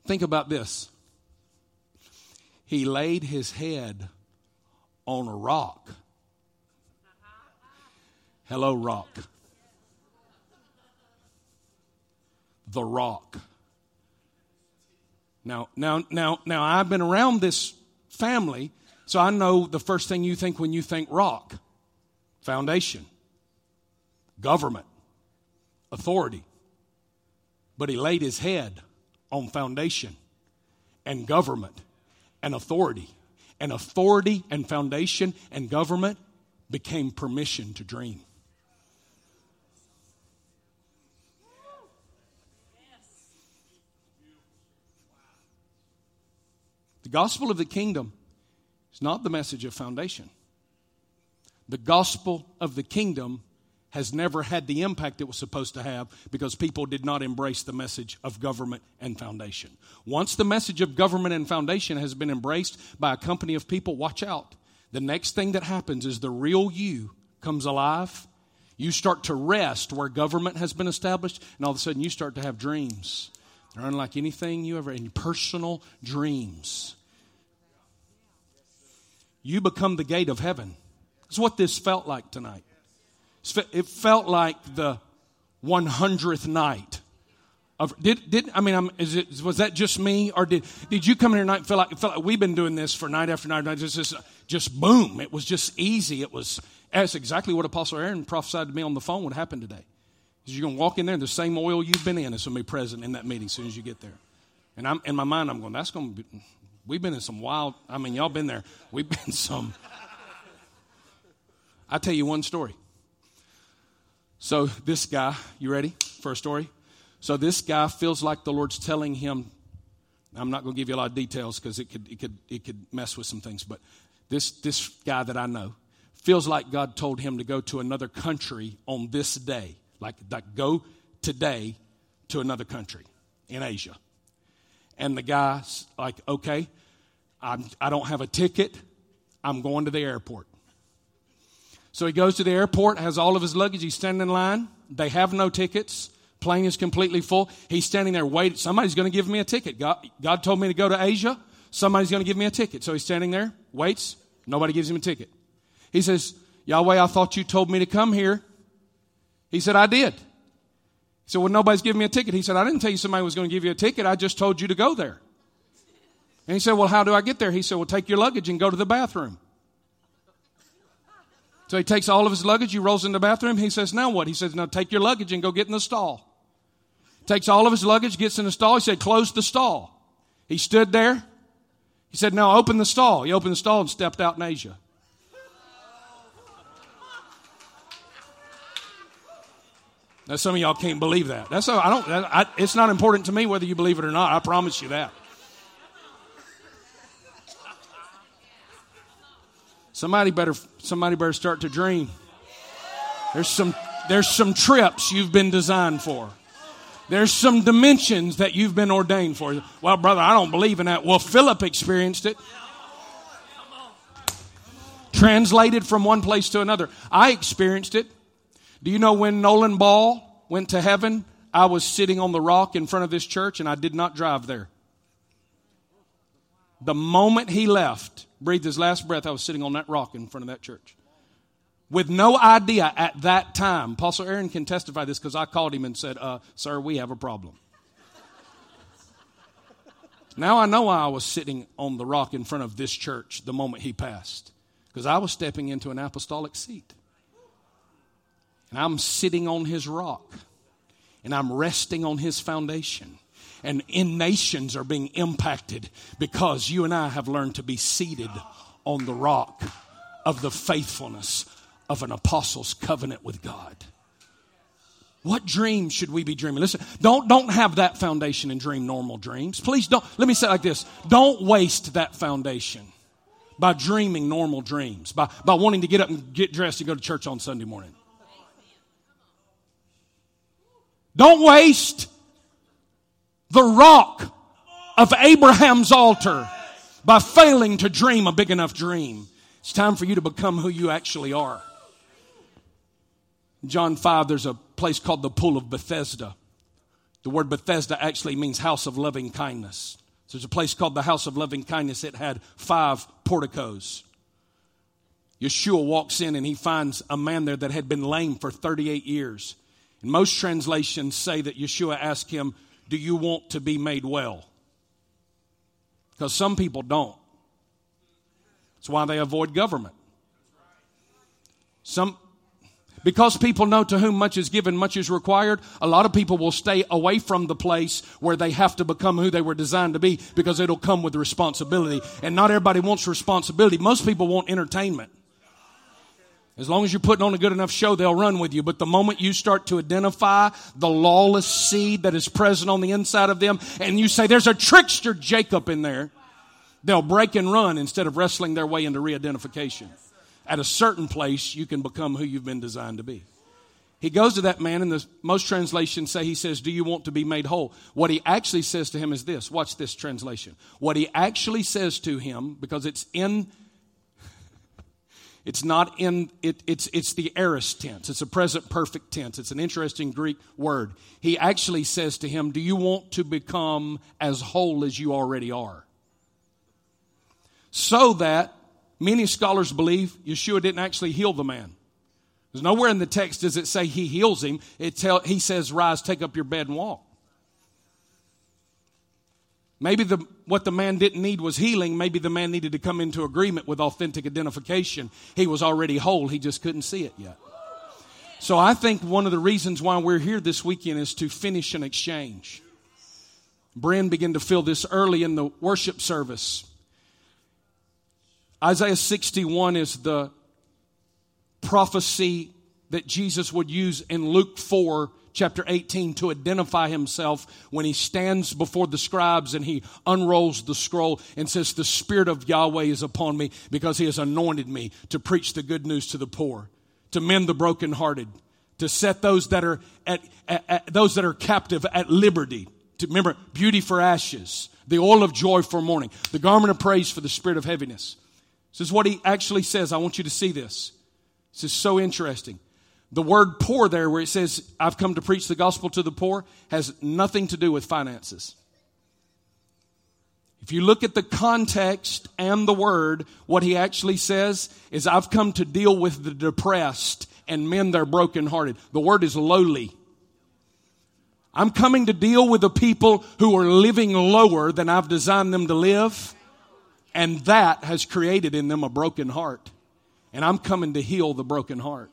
Think about this. He laid his head on a rock. Hello, rock. The rock. Now, now, now, now, I've been around this family, so I know the first thing you think when you think rock foundation, government, authority. But he laid his head on foundation and government and authority and authority and foundation and government became permission to dream. The gospel of the kingdom is not the message of foundation. The gospel of the kingdom has never had the impact it was supposed to have because people did not embrace the message of government and foundation. Once the message of government and foundation has been embraced by a company of people, watch out. The next thing that happens is the real you comes alive. You start to rest where government has been established, and all of a sudden you start to have dreams. They're unlike anything you ever, any personal dreams. You become the gate of heaven. That's what this felt like tonight. It felt like the 100th night. Of, did, did I mean, it, was that just me, or did did you come in here tonight and feel like felt like we've been doing this for night after night? night just, just just boom! It was just easy. It was that's exactly what Apostle Aaron prophesied to me on the phone would happen today. Is you're gonna walk in there, the same oil you've been in is gonna be present in that meeting as soon as you get there. And I'm in my mind, I'm going, that's gonna be we've been in some wild, I mean, y'all been there. We've [laughs] been some. I'll tell you one story. So, this guy, you ready for a story? So, this guy feels like the Lord's telling him, I'm not going to give you a lot of details because it could, it, could, it could mess with some things, but this, this guy that I know feels like God told him to go to another country on this day. Like, like go today to another country in Asia. And the guy's like, okay, I'm, I don't have a ticket. I'm going to the airport. So he goes to the airport, has all of his luggage. He's standing in line. They have no tickets. Plane is completely full. He's standing there waiting. Somebody's going to give me a ticket. God, God told me to go to Asia. Somebody's going to give me a ticket. So he's standing there, waits. Nobody gives him a ticket. He says, Yahweh, I thought you told me to come here. He said, I did. He said, Well, nobody's giving me a ticket. He said, I didn't tell you somebody was going to give you a ticket. I just told you to go there. And he said, Well, how do I get there? He said, Well, take your luggage and go to the bathroom. So he takes all of his luggage, he rolls in the bathroom. He says, Now what? He says, Now take your luggage and go get in the stall. Takes all of his luggage, gets in the stall. He said, Close the stall. He stood there. He said, Now open the stall. He opened the stall and stepped out in Asia. Now, some of y'all can't believe that. That's I don't. I, it's not important to me whether you believe it or not. I promise you that. Somebody better, somebody better start to dream. There's some, there's some trips you've been designed for. There's some dimensions that you've been ordained for. Well, brother, I don't believe in that. Well, Philip experienced it. Translated from one place to another. I experienced it. Do you know when Nolan Ball went to heaven? I was sitting on the rock in front of this church and I did not drive there. The moment he left, breathed his last breath, I was sitting on that rock in front of that church. With no idea at that time. Apostle Aaron can testify this because I called him and said, uh, Sir, we have a problem. now I know why I was sitting on the rock in front of this church the moment he passed because I was stepping into an apostolic seat. And I'm sitting on his rock and I'm resting on his foundation and in nations are being impacted because you and I have learned to be seated on the rock of the faithfulness of an apostle's covenant with God. What dreams should we be dreaming? Listen, don't, don't have that foundation and dream normal dreams. Please don't. Let me say it like this. Don't waste that foundation by dreaming normal dreams, by, by wanting to get up and get dressed and go to church on Sunday morning. Don't waste the rock of Abraham's altar by failing to dream a big enough dream. It's time for you to become who you actually are. John 5, there's a place called the Pool of Bethesda. The word Bethesda actually means house of loving kindness. So there's a place called the house of loving kindness. It had five porticos. Yeshua walks in and he finds a man there that had been lame for 38 years. And most translations say that Yeshua asked him, do you want to be made well? Because some people don't. That's why they avoid government. Some, because people know to whom much is given, much is required, a lot of people will stay away from the place where they have to become who they were designed to be because it'll come with responsibility. And not everybody wants responsibility. Most people want entertainment. As long as you're putting on a good enough show, they'll run with you. But the moment you start to identify the lawless seed that is present on the inside of them, and you say, there's a trickster Jacob in there, they'll break and run instead of wrestling their way into re identification. At a certain place, you can become who you've been designed to be. He goes to that man, and the most translations say he says, Do you want to be made whole? What he actually says to him is this. Watch this translation. What he actually says to him, because it's in it's not in, it, it's, it's the aorist tense. It's a present perfect tense. It's an interesting Greek word. He actually says to him, Do you want to become as whole as you already are? So that many scholars believe Yeshua didn't actually heal the man. There's nowhere in the text does it say he heals him. It tell, he says, Rise, take up your bed and walk. Maybe the, what the man didn't need was healing. Maybe the man needed to come into agreement with authentic identification. He was already whole, he just couldn't see it yet. So I think one of the reasons why we're here this weekend is to finish an exchange. Bren began to feel this early in the worship service. Isaiah 61 is the prophecy that Jesus would use in Luke 4 chapter 18 to identify himself when he stands before the scribes and he unrolls the scroll and says, The Spirit of Yahweh is upon me because he has anointed me to preach the good news to the poor, to mend the brokenhearted, to set those that are at, at, at those that are captive at liberty. To remember beauty for ashes, the oil of joy for mourning, the garment of praise for the spirit of heaviness. This is what he actually says. I want you to see this. This is so interesting. The word poor there, where it says, I've come to preach the gospel to the poor, has nothing to do with finances. If you look at the context and the word, what he actually says is, I've come to deal with the depressed and mend their brokenhearted. The word is lowly. I'm coming to deal with the people who are living lower than I've designed them to live, and that has created in them a broken heart. And I'm coming to heal the broken heart.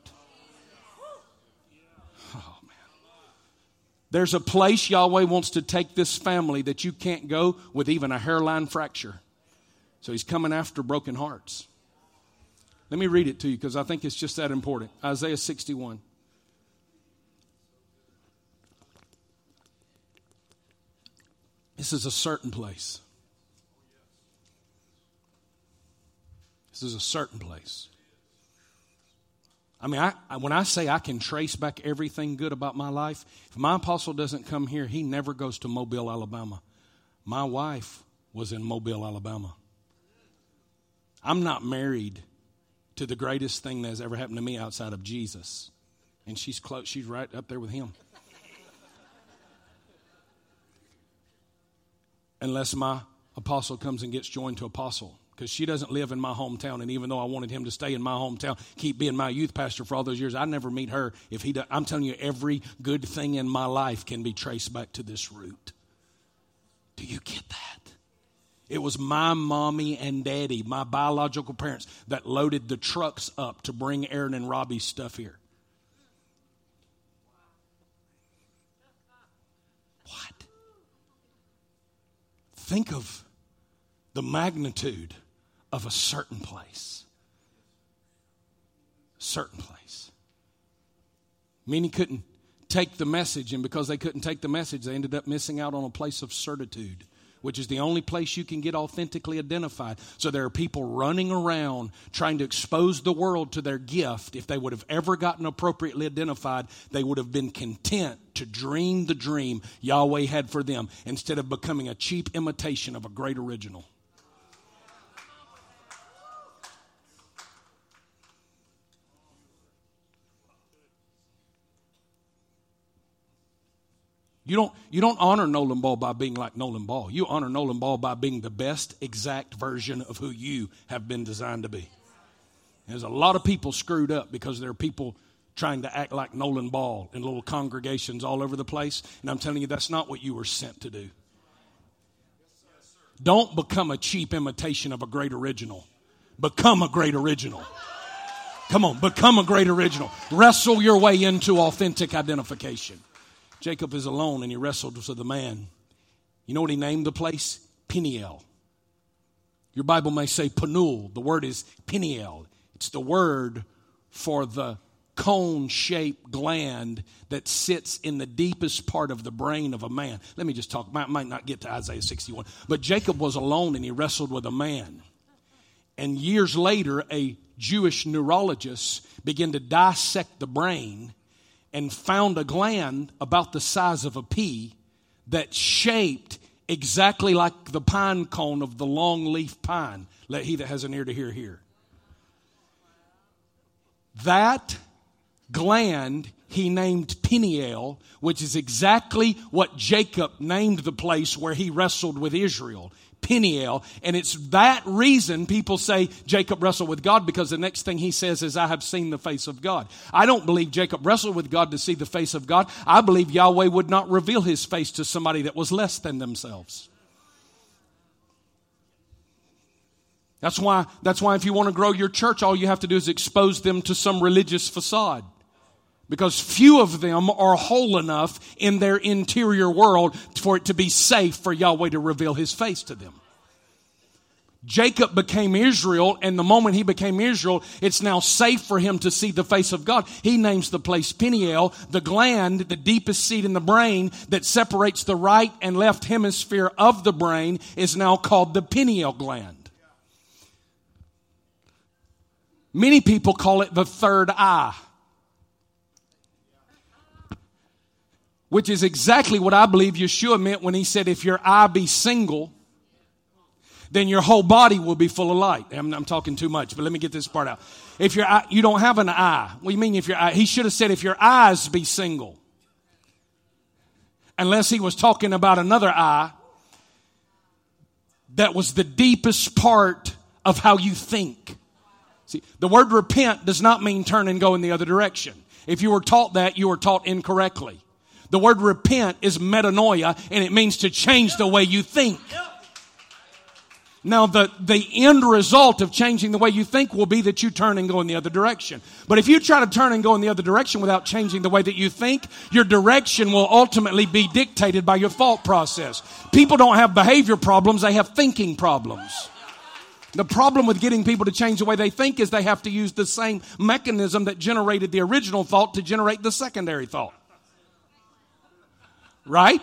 There's a place Yahweh wants to take this family that you can't go with even a hairline fracture. So he's coming after broken hearts. Let me read it to you because I think it's just that important. Isaiah 61. This is a certain place. This is a certain place. I mean, I, when I say I can trace back everything good about my life, if my apostle doesn't come here, he never goes to Mobile, Alabama. My wife was in Mobile, Alabama. I'm not married to the greatest thing that has ever happened to me outside of Jesus. And she's close, she's right up there with him. Unless my apostle comes and gets joined to apostle because she doesn't live in my hometown. And even though I wanted him to stay in my hometown, keep being my youth pastor for all those years, I never meet her if he. I'm telling you, every good thing in my life can be traced back to this root. Do you get that? It was my mommy and daddy, my biological parents, that loaded the trucks up to bring Aaron and Robbie's stuff here. What? Think of the magnitude of a certain place. Certain place. Many couldn't take the message, and because they couldn't take the message, they ended up missing out on a place of certitude which is the only place you can get authentically identified. So there are people running around trying to expose the world to their gift. If they would have ever gotten appropriately identified, they would have been content to dream the dream Yahweh had for them instead of becoming a cheap imitation of a great original. You don't, you don't honor Nolan Ball by being like Nolan Ball. You honor Nolan Ball by being the best exact version of who you have been designed to be. There's a lot of people screwed up because there are people trying to act like Nolan Ball in little congregations all over the place. And I'm telling you, that's not what you were sent to do. Don't become a cheap imitation of a great original. Become a great original. Come on, become a great original. Wrestle your way into authentic identification. Jacob is alone and he wrestled with the man. You know what he named the place? Peniel. Your Bible may say Penuel. The word is Peniel. It's the word for the cone shaped gland that sits in the deepest part of the brain of a man. Let me just talk, might, might not get to Isaiah 61. But Jacob was alone and he wrestled with a man. And years later, a Jewish neurologist began to dissect the brain and found a gland about the size of a pea that shaped exactly like the pine cone of the long leaf pine. Let he that has an ear to hear hear. That gland he named Peniel, which is exactly what Jacob named the place where he wrestled with Israel. Peniel. And it's that reason people say Jacob wrestled with God because the next thing he says is, I have seen the face of God. I don't believe Jacob wrestled with God to see the face of God. I believe Yahweh would not reveal his face to somebody that was less than themselves. That's why, that's why if you want to grow your church, all you have to do is expose them to some religious facade because few of them are whole enough in their interior world for it to be safe for Yahweh to reveal his face to them. Jacob became Israel, and the moment he became Israel, it's now safe for him to see the face of God. He names the place Peniel, the gland, the deepest seat in the brain that separates the right and left hemisphere of the brain, is now called the pineal gland. Many people call it the third eye. Which is exactly what I believe Yeshua meant when he said, if your eye be single, then your whole body will be full of light. I'm, I'm, talking too much, but let me get this part out. If your eye, you don't have an eye, what do you mean if your eye? He should have said if your eyes be single. Unless he was talking about another eye that was the deepest part of how you think. See, the word repent does not mean turn and go in the other direction. If you were taught that, you were taught incorrectly. The word repent is metanoia, and it means to change the way you think. Now, the, the end result of changing the way you think will be that you turn and go in the other direction. But if you try to turn and go in the other direction without changing the way that you think, your direction will ultimately be dictated by your thought process. People don't have behavior problems, they have thinking problems. The problem with getting people to change the way they think is they have to use the same mechanism that generated the original thought to generate the secondary thought. Right?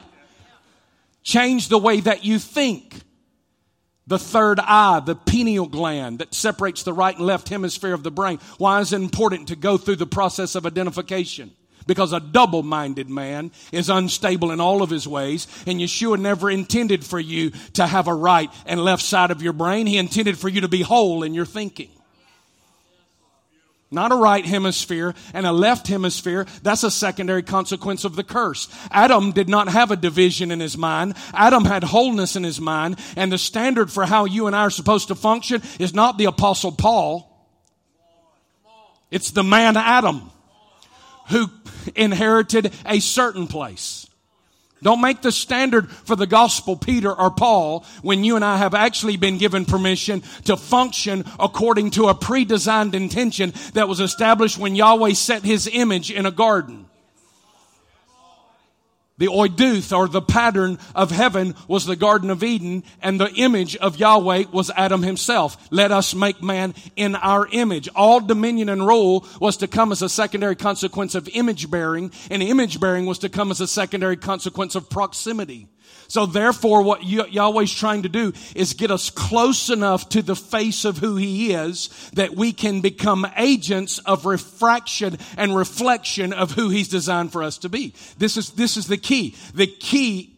Change the way that you think the third eye, the pineal gland that separates the right and left hemisphere of the brain. Why is it important to go through the process of identification? Because a double minded man is unstable in all of his ways, and Yeshua never intended for you to have a right and left side of your brain. He intended for you to be whole in your thinking not a right hemisphere and a left hemisphere. That's a secondary consequence of the curse. Adam did not have a division in his mind. Adam had wholeness in his mind. And the standard for how you and I are supposed to function is not the apostle Paul. It's the man Adam who inherited a certain place. Don't make the standard for the gospel Peter or Paul when you and I have actually been given permission to function according to a pre-designed intention that was established when Yahweh set his image in a garden. The oiduth or the pattern of heaven was the Garden of Eden and the image of Yahweh was Adam himself. Let us make man in our image. All dominion and rule was to come as a secondary consequence of image bearing and image bearing was to come as a secondary consequence of proximity. So therefore, what Yahweh's trying to do is get us close enough to the face of who He is that we can become agents of refraction and reflection of who He's designed for us to be. This is, this is the key. The key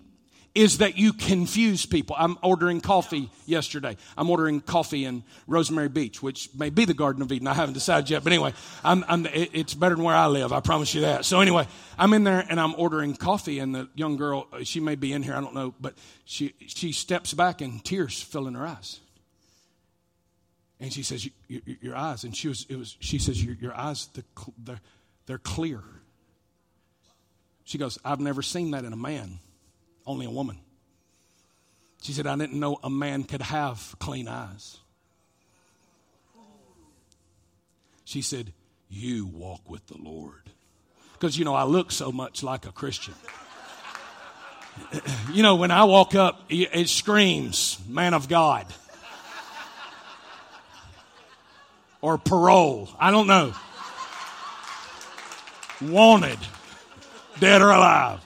is that you confuse people. I'm ordering coffee yesterday. I'm ordering coffee in Rosemary Beach, which may be the Garden of Eden. I haven't decided yet, but anyway, I'm, I'm, it's better than where I live. I promise you that. So anyway, I'm in there and I'm ordering coffee, and the young girl, uh, she may be in here, I don't know, but she she steps back and tears fill in her eyes, and she says, "Your, your eyes," and she was it was she says, "Your, your eyes, the, they're, they're clear." She goes, "I've never seen that in a man." Only a woman. She said, I didn't know a man could have clean eyes. She said, You walk with the Lord. Because, you know, I look so much like a Christian. [clears throat] you know, when I walk up, it screams, Man of God. Or parole. I don't know. Wanted. Dead or alive.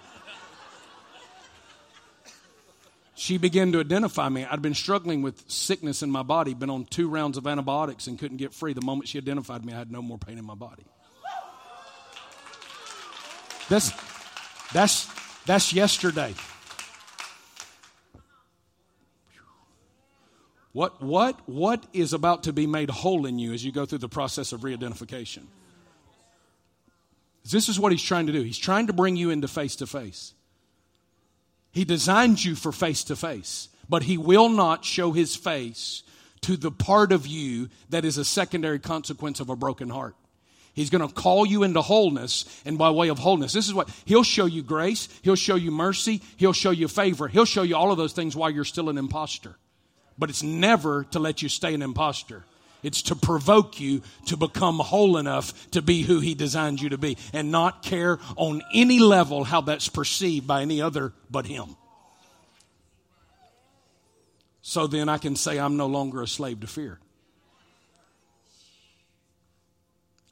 She began to identify me. I'd been struggling with sickness in my body, been on two rounds of antibiotics and couldn't get free. The moment she identified me, I had no more pain in my body. That's that's that's yesterday. What what what is about to be made whole in you as you go through the process of re-identification? This is what he's trying to do. He's trying to bring you into face to face. He designed you for face to face, but He will not show His face to the part of you that is a secondary consequence of a broken heart. He's going to call you into wholeness, and by way of wholeness, this is what He'll show you grace, He'll show you mercy, He'll show you favor, He'll show you all of those things while you're still an impostor. But it's never to let you stay an impostor. It's to provoke you to become whole enough to be who He designed you to be and not care on any level how that's perceived by any other but Him. So then I can say I'm no longer a slave to fear.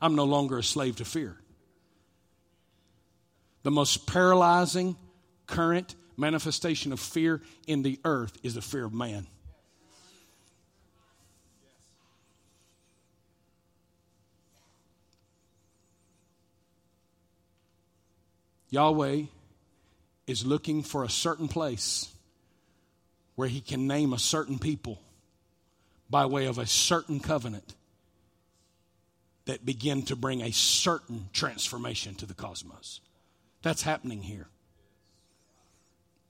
I'm no longer a slave to fear. The most paralyzing current manifestation of fear in the earth is the fear of man. Yahweh is looking for a certain place where he can name a certain people by way of a certain covenant that begin to bring a certain transformation to the cosmos. That's happening here.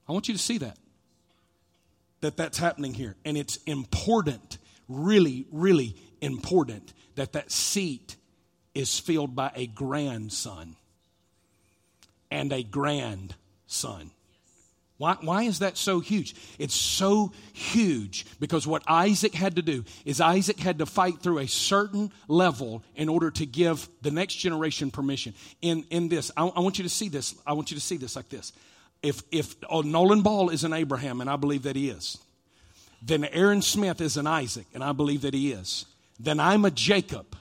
I want you to see that. That that's happening here. And it's important, really, really important, that that seat is filled by a grandson and a grandson. Why, why is that so huge? It's so huge because what Isaac had to do is Isaac had to fight through a certain level in order to give the next generation permission. In, in this, I, I want you to see this. I want you to see this like this. If, if oh, Nolan Ball is an Abraham, and I believe that he is, then Aaron Smith is an Isaac, and I believe that he is, then I'm a Jacob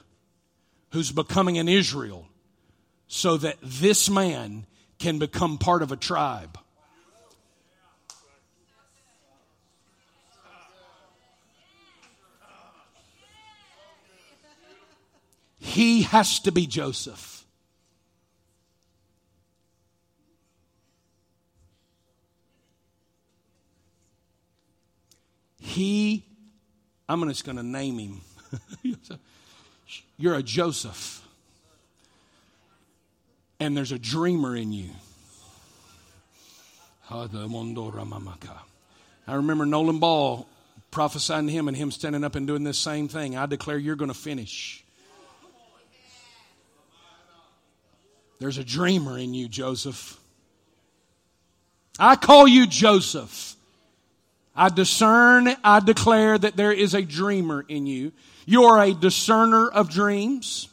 who's becoming an Israel so that this man can become part of a tribe. He has to be Joseph. He, I'm just going to name him. [laughs] You're a Joseph. And there's a dreamer in you. I remember Nolan Ball prophesying to him and him standing up and doing this same thing. I declare you're going to finish. There's a dreamer in you, Joseph. I call you Joseph. I discern, I declare that there is a dreamer in you. You are a discerner of dreams.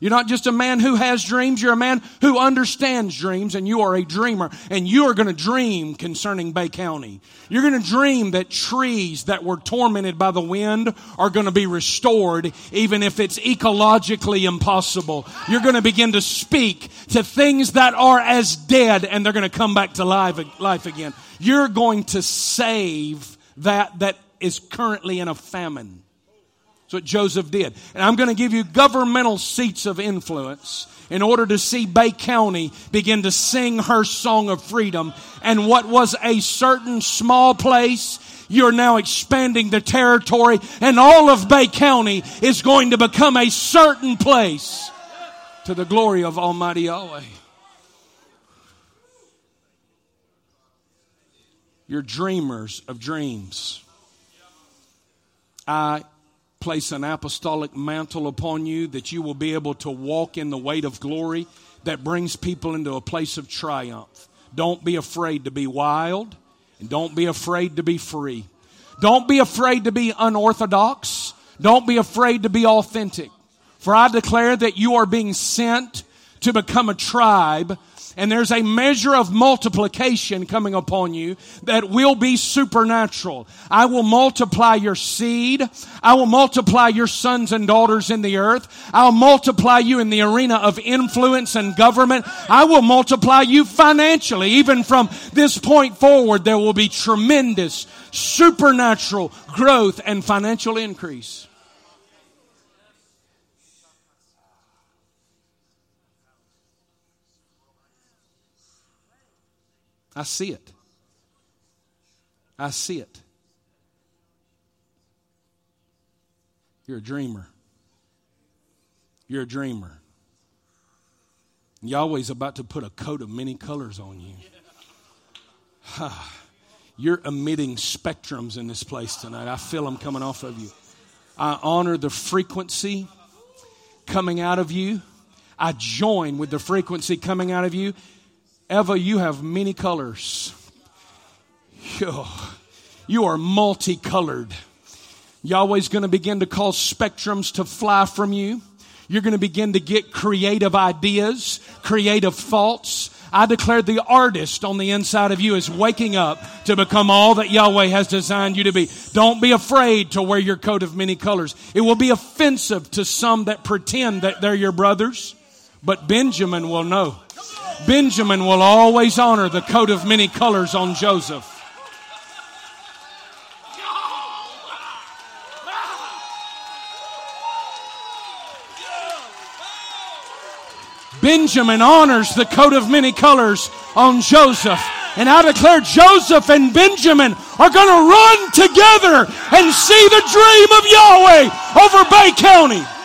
You're not just a man who has dreams, you're a man who understands dreams, and you are a dreamer. And you are going to dream concerning Bay County. You're going to dream that trees that were tormented by the wind are going to be restored, even if it's ecologically impossible. You're going to begin to speak to things that are as dead, and they're going to come back to life, life again. You're going to save that that is currently in a famine. That's what Joseph did. And I'm going to give you governmental seats of influence in order to see Bay County begin to sing her song of freedom. And what was a certain small place, you're now expanding the territory, and all of Bay County is going to become a certain place to the glory of Almighty Yahweh. You're dreamers of dreams. I place an apostolic mantle upon you that you will be able to walk in the weight of glory that brings people into a place of triumph. Don't be afraid to be wild and don't be afraid to be free. Don't be afraid to be unorthodox. Don't be afraid to be authentic. For I declare that you are being sent to become a tribe and there's a measure of multiplication coming upon you that will be supernatural. I will multiply your seed. I will multiply your sons and daughters in the earth. I'll multiply you in the arena of influence and government. I will multiply you financially. Even from this point forward, there will be tremendous supernatural growth and financial increase. I see it. I see it. You're a dreamer. You're a dreamer. Yahweh's about to put a coat of many colors on you. [sighs] You're emitting spectrums in this place tonight. I feel them coming off of you. I honor the frequency coming out of you. I join with the frequency coming out of you. Eva, you have many colors. You are multicolored. Yahweh's going to begin to cause spectrums to fly from you. You're going to begin to get creative ideas, creative thoughts. I declare the artist on the inside of you is waking up to become all that Yahweh has designed you to be. Don't be afraid to wear your coat of many colors. It will be offensive to some that pretend that they're your brothers, but Benjamin will know. Benjamin will always honor the coat of many colors on Joseph. Benjamin honors the coat of many colors on Joseph. And I declare Joseph and Benjamin are going to run together and see the dream of Yahweh over Bay County.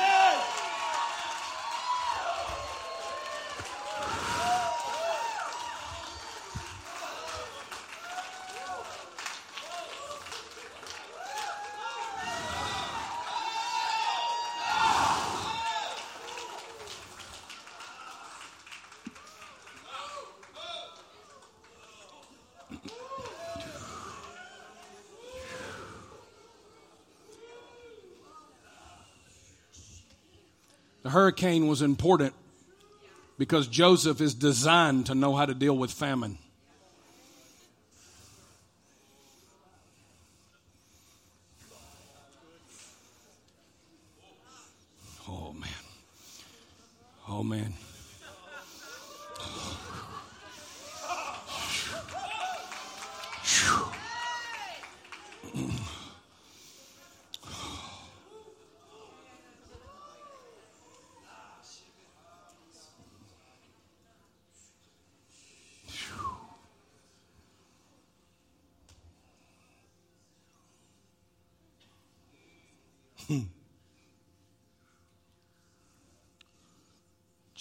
Hurricane was important because Joseph is designed to know how to deal with famine. Oh, man. Oh, man.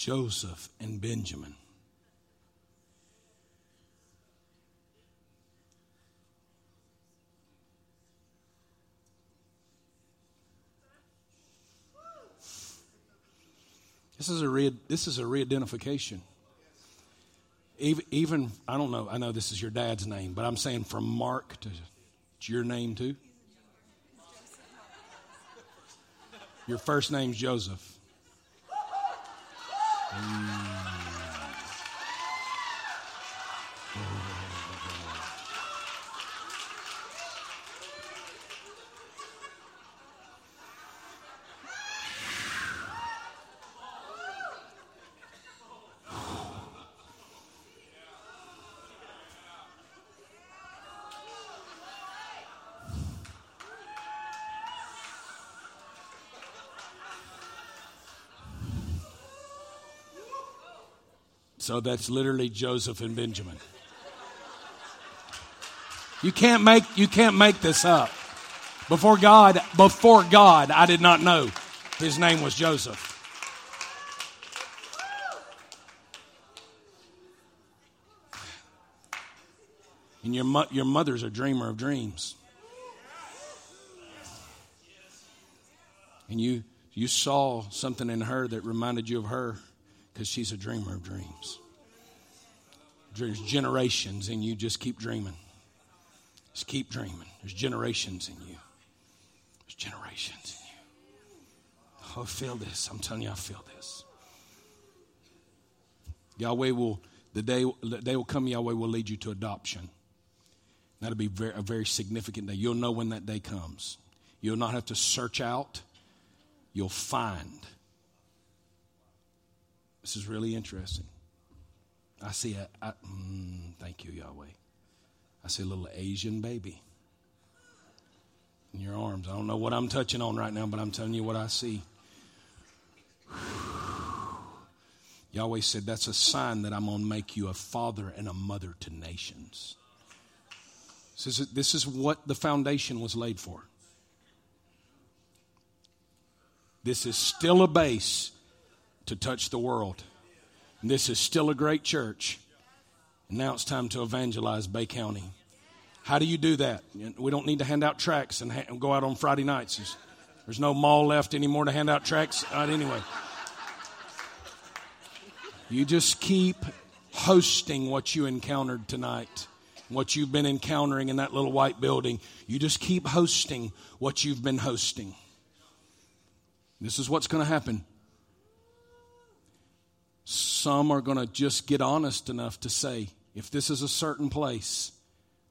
Joseph and Benjamin. This is a re, this is a re-identification. Even, even I don't know. I know this is your dad's name, but I'm saying from Mark to it's your name too. Your first name's Joseph. Mm. So that's literally Joseph and Benjamin. You can't make you can't make this up. Before God, before God, I did not know his name was Joseph. And your, mo- your mother's a dreamer of dreams. And you, you saw something in her that reminded you of her because she's a dreamer of dreams. There's generations, and you just keep dreaming. Just keep dreaming. There's generations in you. There's generations in you. Oh, I feel this. I'm telling you, I feel this. Yahweh will, the day, the day will come, Yahweh will lead you to adoption. That'll be very, a very significant day. You'll know when that day comes. You'll not have to search out, you'll find this is really interesting. I see a, mm, thank you, Yahweh. I see a little Asian baby in your arms. I don't know what I'm touching on right now, but I'm telling you what I see. [sighs] Yahweh said, That's a sign that I'm going to make you a father and a mother to nations. This is, this is what the foundation was laid for. This is still a base to touch the world. This is still a great church. And now it's time to evangelize Bay County. How do you do that? We don't need to hand out tracts and, ha- go out on Friday nights. There's, there's, no mall left anymore to hand out tracts. Anyway, you just keep hosting what you encountered tonight, what you've been encountering in that little white building. You just keep hosting what you've been hosting. This is what's going to happen. Some are going to just get honest enough to say, if this is a certain place,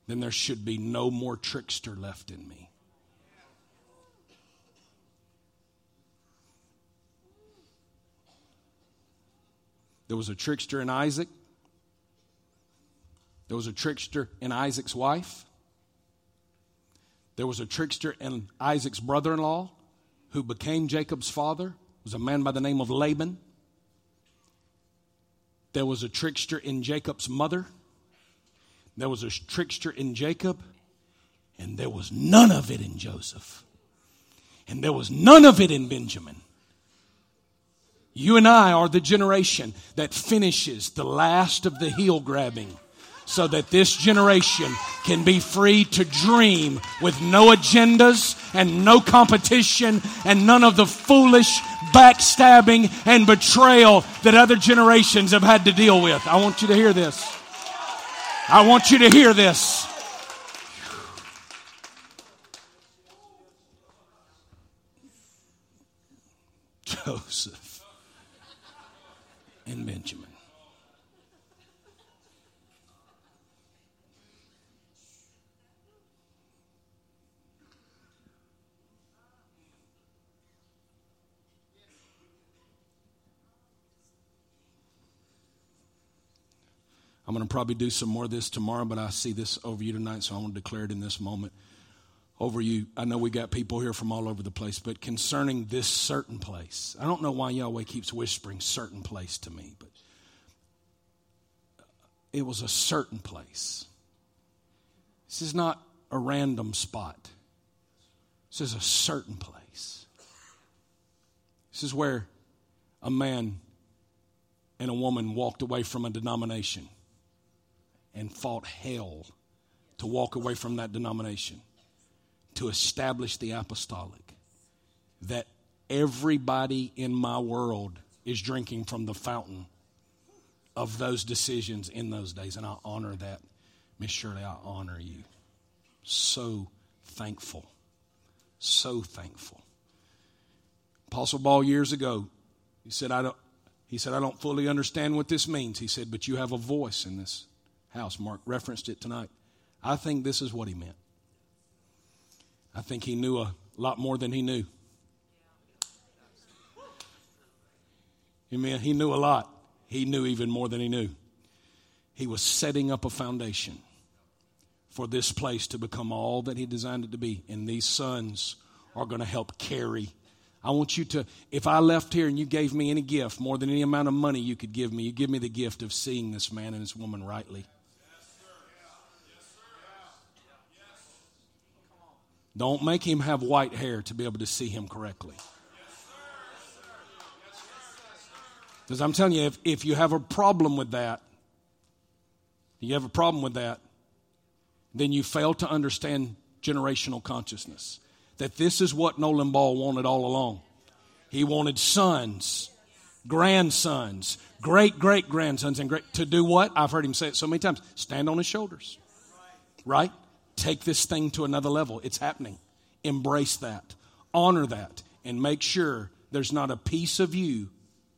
then there should be no more trickster left in me. There was a trickster in Isaac. There was a trickster in Isaac's wife. There was a trickster in Isaac's brother in law who became Jacob's father. It was a man by the name of Laban. There was a trickster in Jacob's mother. There was a trickster in Jacob. And there was none of it in Joseph. And there was none of it in Benjamin. You and I are the generation that finishes the last of the heel grabbing so that this generation can be free to dream with no agendas and no competition and none of the foolish backstabbing and betrayal that other generations have had to deal with. I want you to hear this. I want you to hear this. Joseph and Benjamin. I'm going to probably do some more of this tomorrow, but I see this over you tonight, so I want to declare it in this moment over you. I know we got people here from all over the place, but concerning this certain place, I don't know why Yahweh keeps whispering certain place to me, but it was a certain place. This is not a random spot. This is a certain place. This is where a man and a woman walked away from a denomination and fought hell to walk away from that denomination to establish the apostolic. That everybody in my world is drinking from the fountain of those decisions in those days. And I honor that. Miss Shirley, I honor you. So thankful. So thankful. Apostle Paul years ago, he said, I don't, he said, I don't fully understand what this means. He said, but you have a voice in this house. Mark referenced it tonight. I think this is what he meant. I think he knew a lot more than he knew. Amen. He knew a lot. He knew even more than he knew. He was setting up a foundation for this place to become all that he designed it to be. And these sons are going to help carry. I want you to, if I left here and you gave me any gift, more than any amount of money you could give me, you give me the gift of seeing this man and this woman rightly. Don't make him have white hair to be able to see him correctly. Because I'm telling you, if, if you have a problem with that, you have a problem with that, then you fail to understand generational consciousness. That this is what Nolan Ball wanted all along. He wanted sons, grandsons, great great grandsons, and great to do what? I've heard him say it so many times stand on his shoulders. Right? Take this thing to another level. It's happening. Embrace that, honor that, and make sure there's not a piece of you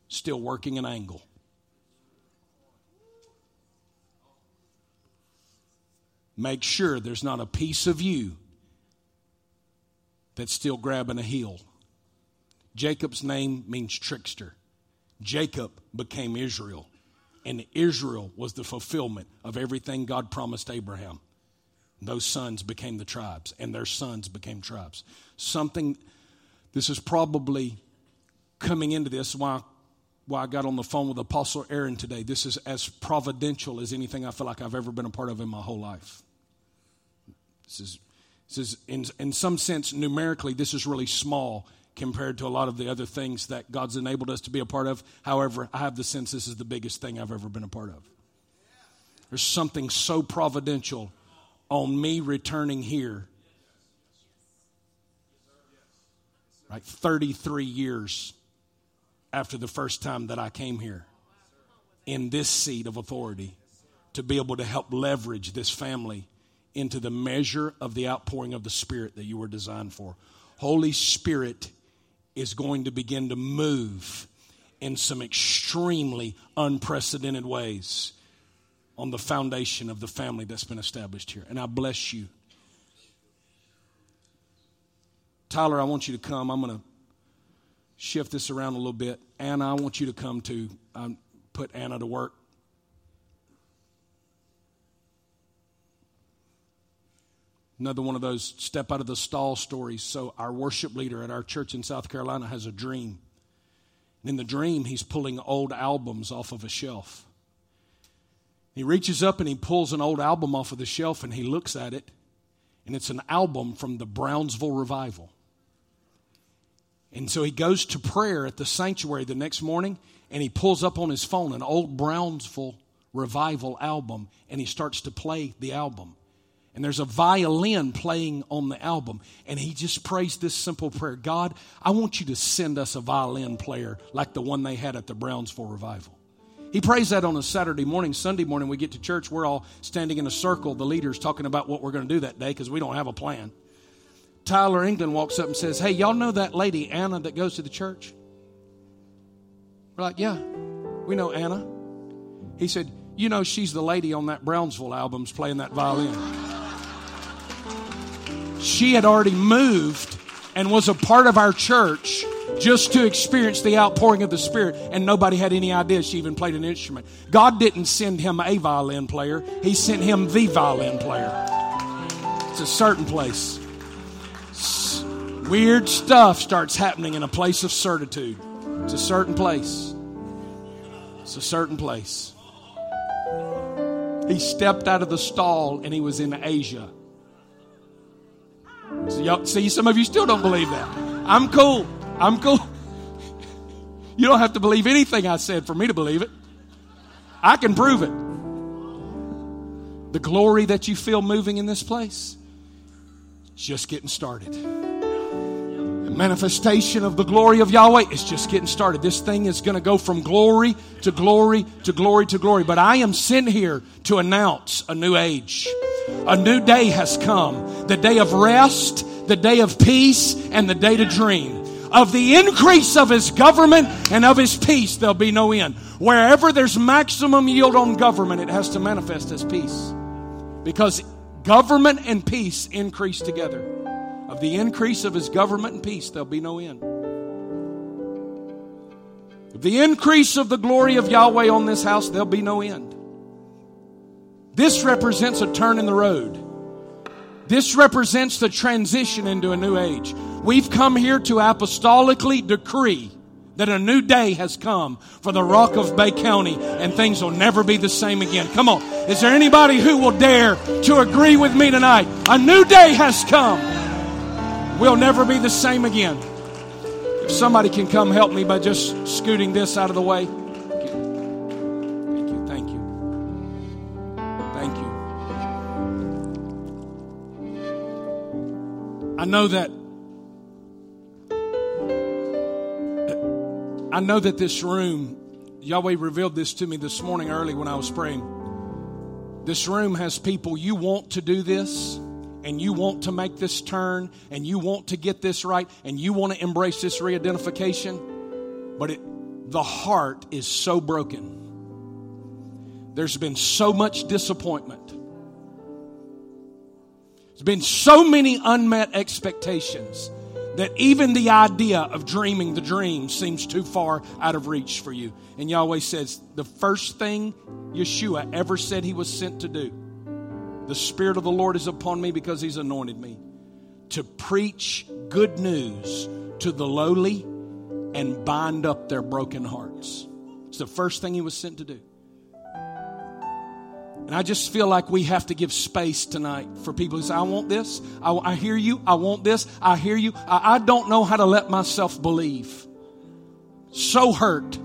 still working an angle. Make sure there's not a piece of you that's still grabbing a heel. Jacob's name means trickster. Jacob became Israel, and Israel was the fulfillment of everything God promised Abraham. Those sons became the tribes, and their sons became tribes. Something, this is probably coming into this, why, why I got on the phone with Apostle Aaron today. This is as providential as anything I feel like I've ever been a part of in my whole life. This is, this is in, in some sense, numerically, this is really small compared to a lot of the other things that God's enabled us to be a part of. However, I have the sense this is the biggest thing I've ever been a part of. There's something so providential on me returning here. Right, 33 years after the first time that I came here in this seat of authority to be able to help leverage this family into the measure of the outpouring of the Spirit that you were designed for. Holy Spirit is going to begin to move in some extremely unprecedented ways on the foundation of the family that's been established here. And I bless you. Tyler, I want you to come. I'm going to shift this around a little bit. Anna, I want you to come to um, put Anna to work. Another one of those step out of the stall stories. So, our worship leader at our church in South Carolina has a dream. And in the dream, he's pulling old albums off of a shelf. He reaches up and he pulls an old album off of the shelf and he looks at it, and it's an album from the Brownsville revival. And so he goes to prayer at the sanctuary the next morning and he pulls up on his phone an old Brownsville revival album and he starts to play the album. And there's a violin playing on the album. And he just prays this simple prayer God, I want you to send us a violin player like the one they had at the Brownsville revival. He prays that on a Saturday morning. Sunday morning, we get to church. We're all standing in a circle, the leaders talking about what we're going to do that day because we don't have a plan. Tyler England walks up and says, Hey, y'all know that lady, Anna, that goes to the church? We're like, Yeah, we know Anna. He said, You know, she's the lady on that Brownsville album's playing that violin. She had already moved and was a part of our church just to experience the outpouring of the Spirit, and nobody had any idea she even played an instrument. God didn't send him a violin player, He sent him the violin player. It's a certain place. Weird stuff starts happening in a place of certitude. It's a certain place. It's a certain place. He stepped out of the stall and he was in Asia. So see, some of you still don't believe that. I'm cool. I'm cool. You don't have to believe anything I said for me to believe it. I can prove it. The glory that you feel moving in this place, just getting started The manifestation of the glory of Yahweh is just getting started. This thing is going to go from glory to glory to glory to glory. But I am sent here to announce a new age. A new day has come. The day of rest, the day of peace, and the day to dream. Of the increase of his government and of his peace, there'll be no end. Wherever there's maximum yield on government, it has to manifest as peace. Because government and peace increase together. Of the increase of his government and peace, there'll be no end. Of the increase of the glory of Yahweh on this house, there'll be no end. This represents a turn in the road. This represents the transition into a new age. We've come here to apostolically decree that a new day has come for the rock of Bay County and things will never be the same again. Come on. Is there anybody who will dare to agree with me tonight? A new day has come. We'll never be the same again. If somebody can come help me by just scooting this out of the way. Thank you. Thank you. Thank you. I know that I know that this room, Yahweh revealed this to me this morning early when I was praying. This room has people you want to do this and you want to make this turn and you want to get this right and you want to embrace this re identification, but it, the heart is so broken. There's been so much disappointment. There's been so many unmet expectations that even the idea of dreaming the dream seems too far out of reach for you. And Yahweh says the first thing Yeshua ever said he was sent to do the Spirit of the Lord is upon me because He's anointed me to preach good news to the lowly and bind up their broken hearts. It's the first thing He was sent to do. And I just feel like we have to give space tonight for people who say, I want this. I, I hear you. I want this. I hear you. I, I don't know how to let myself believe. So hurt,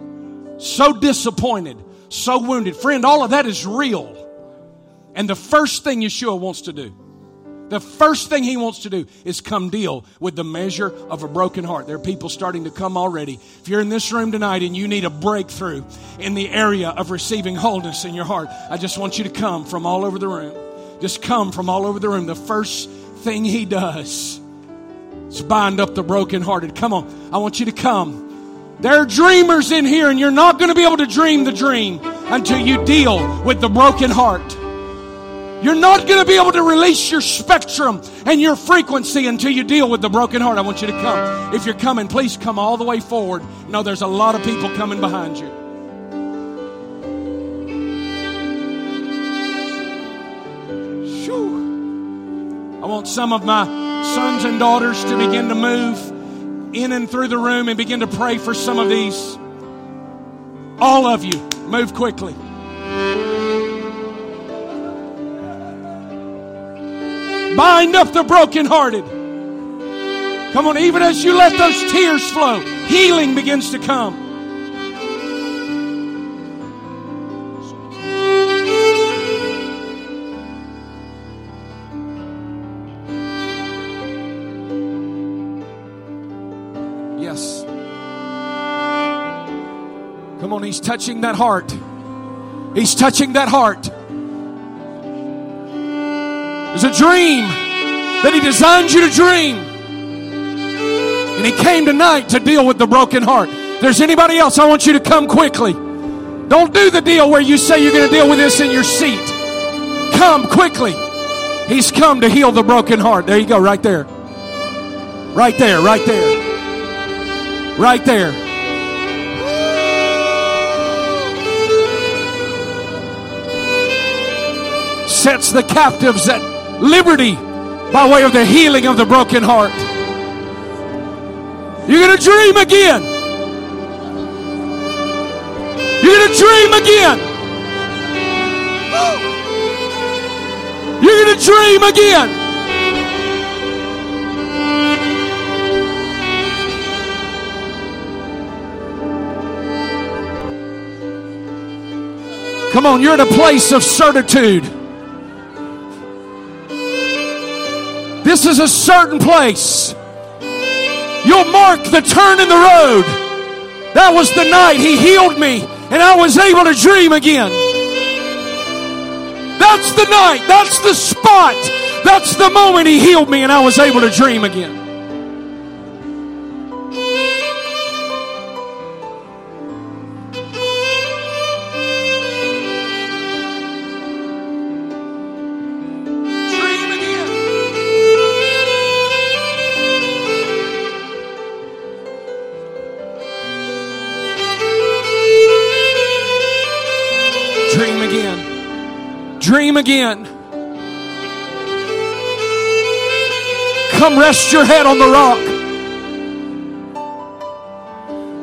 so disappointed, so wounded. Friend, all of that is real. And the first thing Yeshua wants to do, the first thing he wants to do is come deal with the measure of a broken heart. There are people starting to come already. If you're in this room tonight and you need a breakthrough in the area of receiving wholeness in your heart, I just want you to come from all over the room. Just come from all over the room. The first thing he does is bind up the brokenhearted. Come on. I want you to come. There are dreamers in here, and you're not going to be able to dream the dream until you deal with the broken heart. You're not going to be able to release your spectrum and your frequency until you deal with the broken heart. I want you to come. If you're coming, please come all the way forward. No, there's a lot of people coming behind you. Shoo. I want some of my sons and daughters to begin to move in and through the room and begin to pray for some of these. All of you, move quickly. Bind up the brokenhearted. Come on, even as you let those tears flow, healing begins to come. Yes. Come on, he's touching that heart. He's touching that heart. There's a dream that He designed you to dream. And He came tonight to deal with the broken heart. If there's anybody else, I want you to come quickly. Don't do the deal where you say you're going to deal with this in your seat. Come quickly. He's come to heal the broken heart. There you go, right there. Right there, right there. Right there. sets the captives at liberty by way of the healing of the broken heart. You're going to dream again. You're going to dream again. You're going to dream again. Come on, you're in a place of certitude. This is a certain place. You'll mark the turn in the road. That was the night He healed me and I was able to dream again. That's the night. That's the spot. That's the moment He healed me and I was able to dream again. Again. Come rest your head on the rock.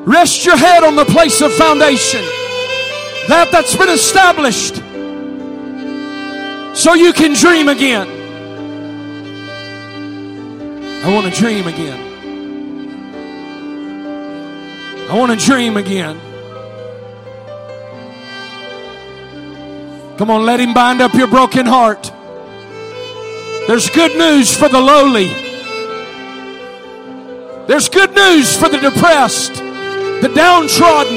Rest your head on the place of foundation. That that's been established. So you can dream again. I want to dream again. I want to dream again. Come on, let Him bind up your broken heart. There's good news for the lowly. There's good news for the depressed, the downtrodden.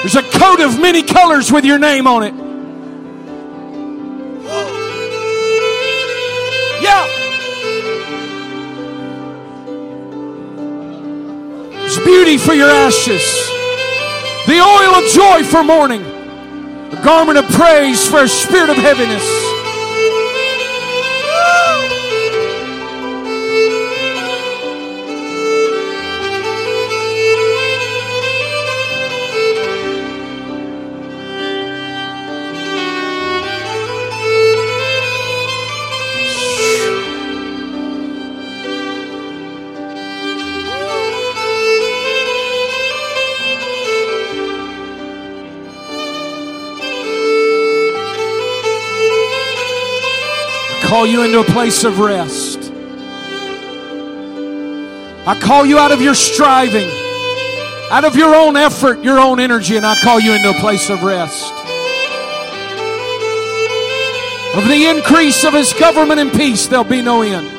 There's a coat of many colors with your name on it. Yeah. There's beauty for your ashes, the oil of joy for mourning garment of praise for a spirit of heaviness. Call you into a place of rest. I call you out of your striving, out of your own effort, your own energy, and I call you into a place of rest. Of the increase of His government and peace, there'll be no end.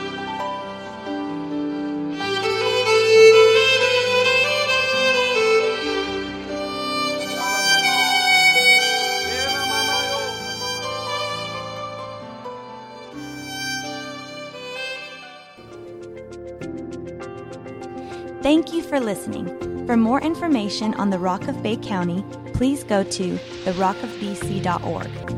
Listening. For more information on the Rock of Bay County, please go to therockofbc.org.